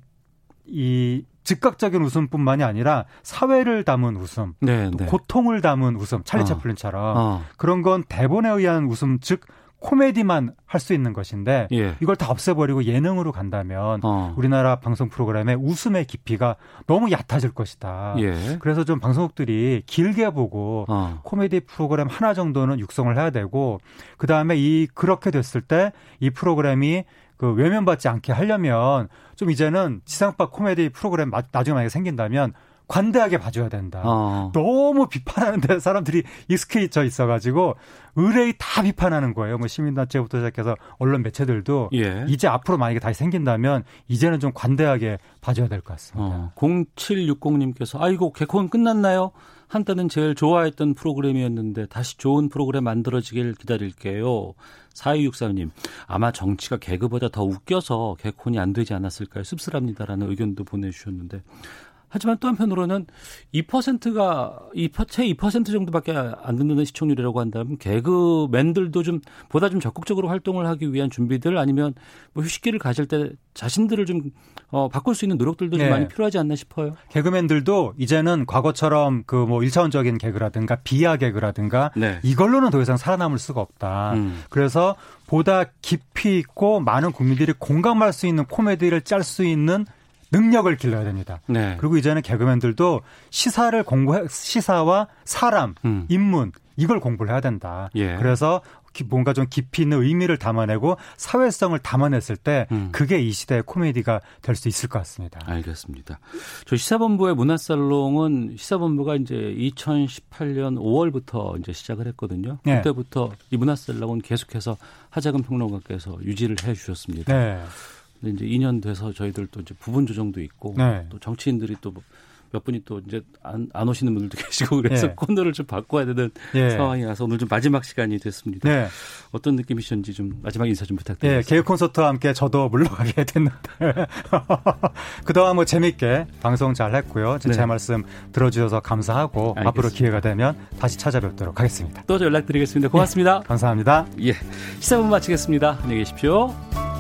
이 즉각적인 웃음뿐만이 아니라 사회를 담은 웃음, 네, 네. 고통을 담은 웃음, 찰리 어. 채플린처럼 어. 그런 건 대본에 의한 웃음, 즉 코미디만 할 수 있는 것인데 예. 이걸 다 없애버리고 예능으로 간다면 어. 우리나라 방송 프로그램의 웃음의 깊이가 너무 얕아질 것이다. 예. 그래서 좀 방송국들이 길게 보고 어. 코미디 프로그램 하나 정도는 육성을 해야 되고 그 다음에 이 그렇게 됐을 때 이 프로그램이 그 외면받지 않게 하려면 좀 이제는 지상파 코미디 프로그램 나중에 만약에 생긴다면 관대하게 봐줘야 된다. 어. 너무 비판하는데 사람들이 익숙해져 있어가지고 의뢰의 다 비판하는 거예요. 뭐 시민단체부터 시작해서 언론 매체들도 예. 이제 앞으로 만약에 다시 생긴다면 이제는 좀 관대하게 봐줘야 될 것 같습니다. 어. 0760님께서 아이고 개콘 끝났나요? 한때는 제일 좋아했던 프로그램이었는데 다시 좋은 프로그램 만들어지길 기다릴게요. 4263님, 아마 정치가 개그보다 더 웃겨서 개콘이 안 되지 않았을까요? 씁쓸합니다라는 의견도 보내주셨는데 하지만 또 한편으로는 2%가 2%, 채 2% 정도밖에 안 듣는 시청률이라고 한다면 개그맨들도 좀 보다 좀 적극적으로 활동을 하기 위한 준비들 아니면 뭐 휴식기를 가질 때 자신들을 좀 어, 바꿀 수 있는 노력들도 네. 좀 많이 필요하지 않나 싶어요. 개그맨들도 이제는 과거처럼 그뭐 1차원적인 개그라든가 비하 개그라든가 네. 이걸로는 더 이상 살아남을 수가 없다. 음. 그래서 보다 깊이 있고 많은 국민들이 공감할 수 있는 코미디를 짤 수 있는 능력을 길러야 됩니다. 네. 그리고 이제는 개그맨들도 시사를 공부해 시사와 사람, 음. 인문 이걸 공부를 해야 된다. 예. 그래서 뭔가 좀 깊이 있는 의미를 담아내고 사회성을 담아냈을 때 음. 그게 이 시대의 코미디가 될 수 있을 것 같습니다. 알겠습니다. 저 시사본부의 문화살롱은 시사본부가 이제 2018년 5월부터 이제 시작을 했거든요. 네. 그때부터 이 문화살롱은 계속해서 하자금 평론가께서 유지를 해 주셨습니다. 네. 근데 이제 2년 돼서 저희들도 이제 부분 조정도 있고 네. 또 정치인들이 또 몇 분이 또 이제 안, 안 오시는 분들도 계시고 그래서 네. 코너를 좀 바꿔야 되는 네. 상황이 라서 오늘 좀 마지막 시간이 됐습니다. 네. 어떤 느낌이셨는지 좀 마지막 인사 좀 부탁드립니다. 네, 개그 콘서트와 함께 저도 물러가게 됐는데 그동안 뭐 재밌게 방송 잘 했고요. 제 네. 말씀 들어주셔서 감사하고 알겠습니다. 앞으로 기회가 되면 다시 찾아뵙도록 하겠습니다. 또 연락드리겠습니다. 고맙습니다. 감사합니다. 예, 시사분 마치겠습니다. 안녕히 계십시오.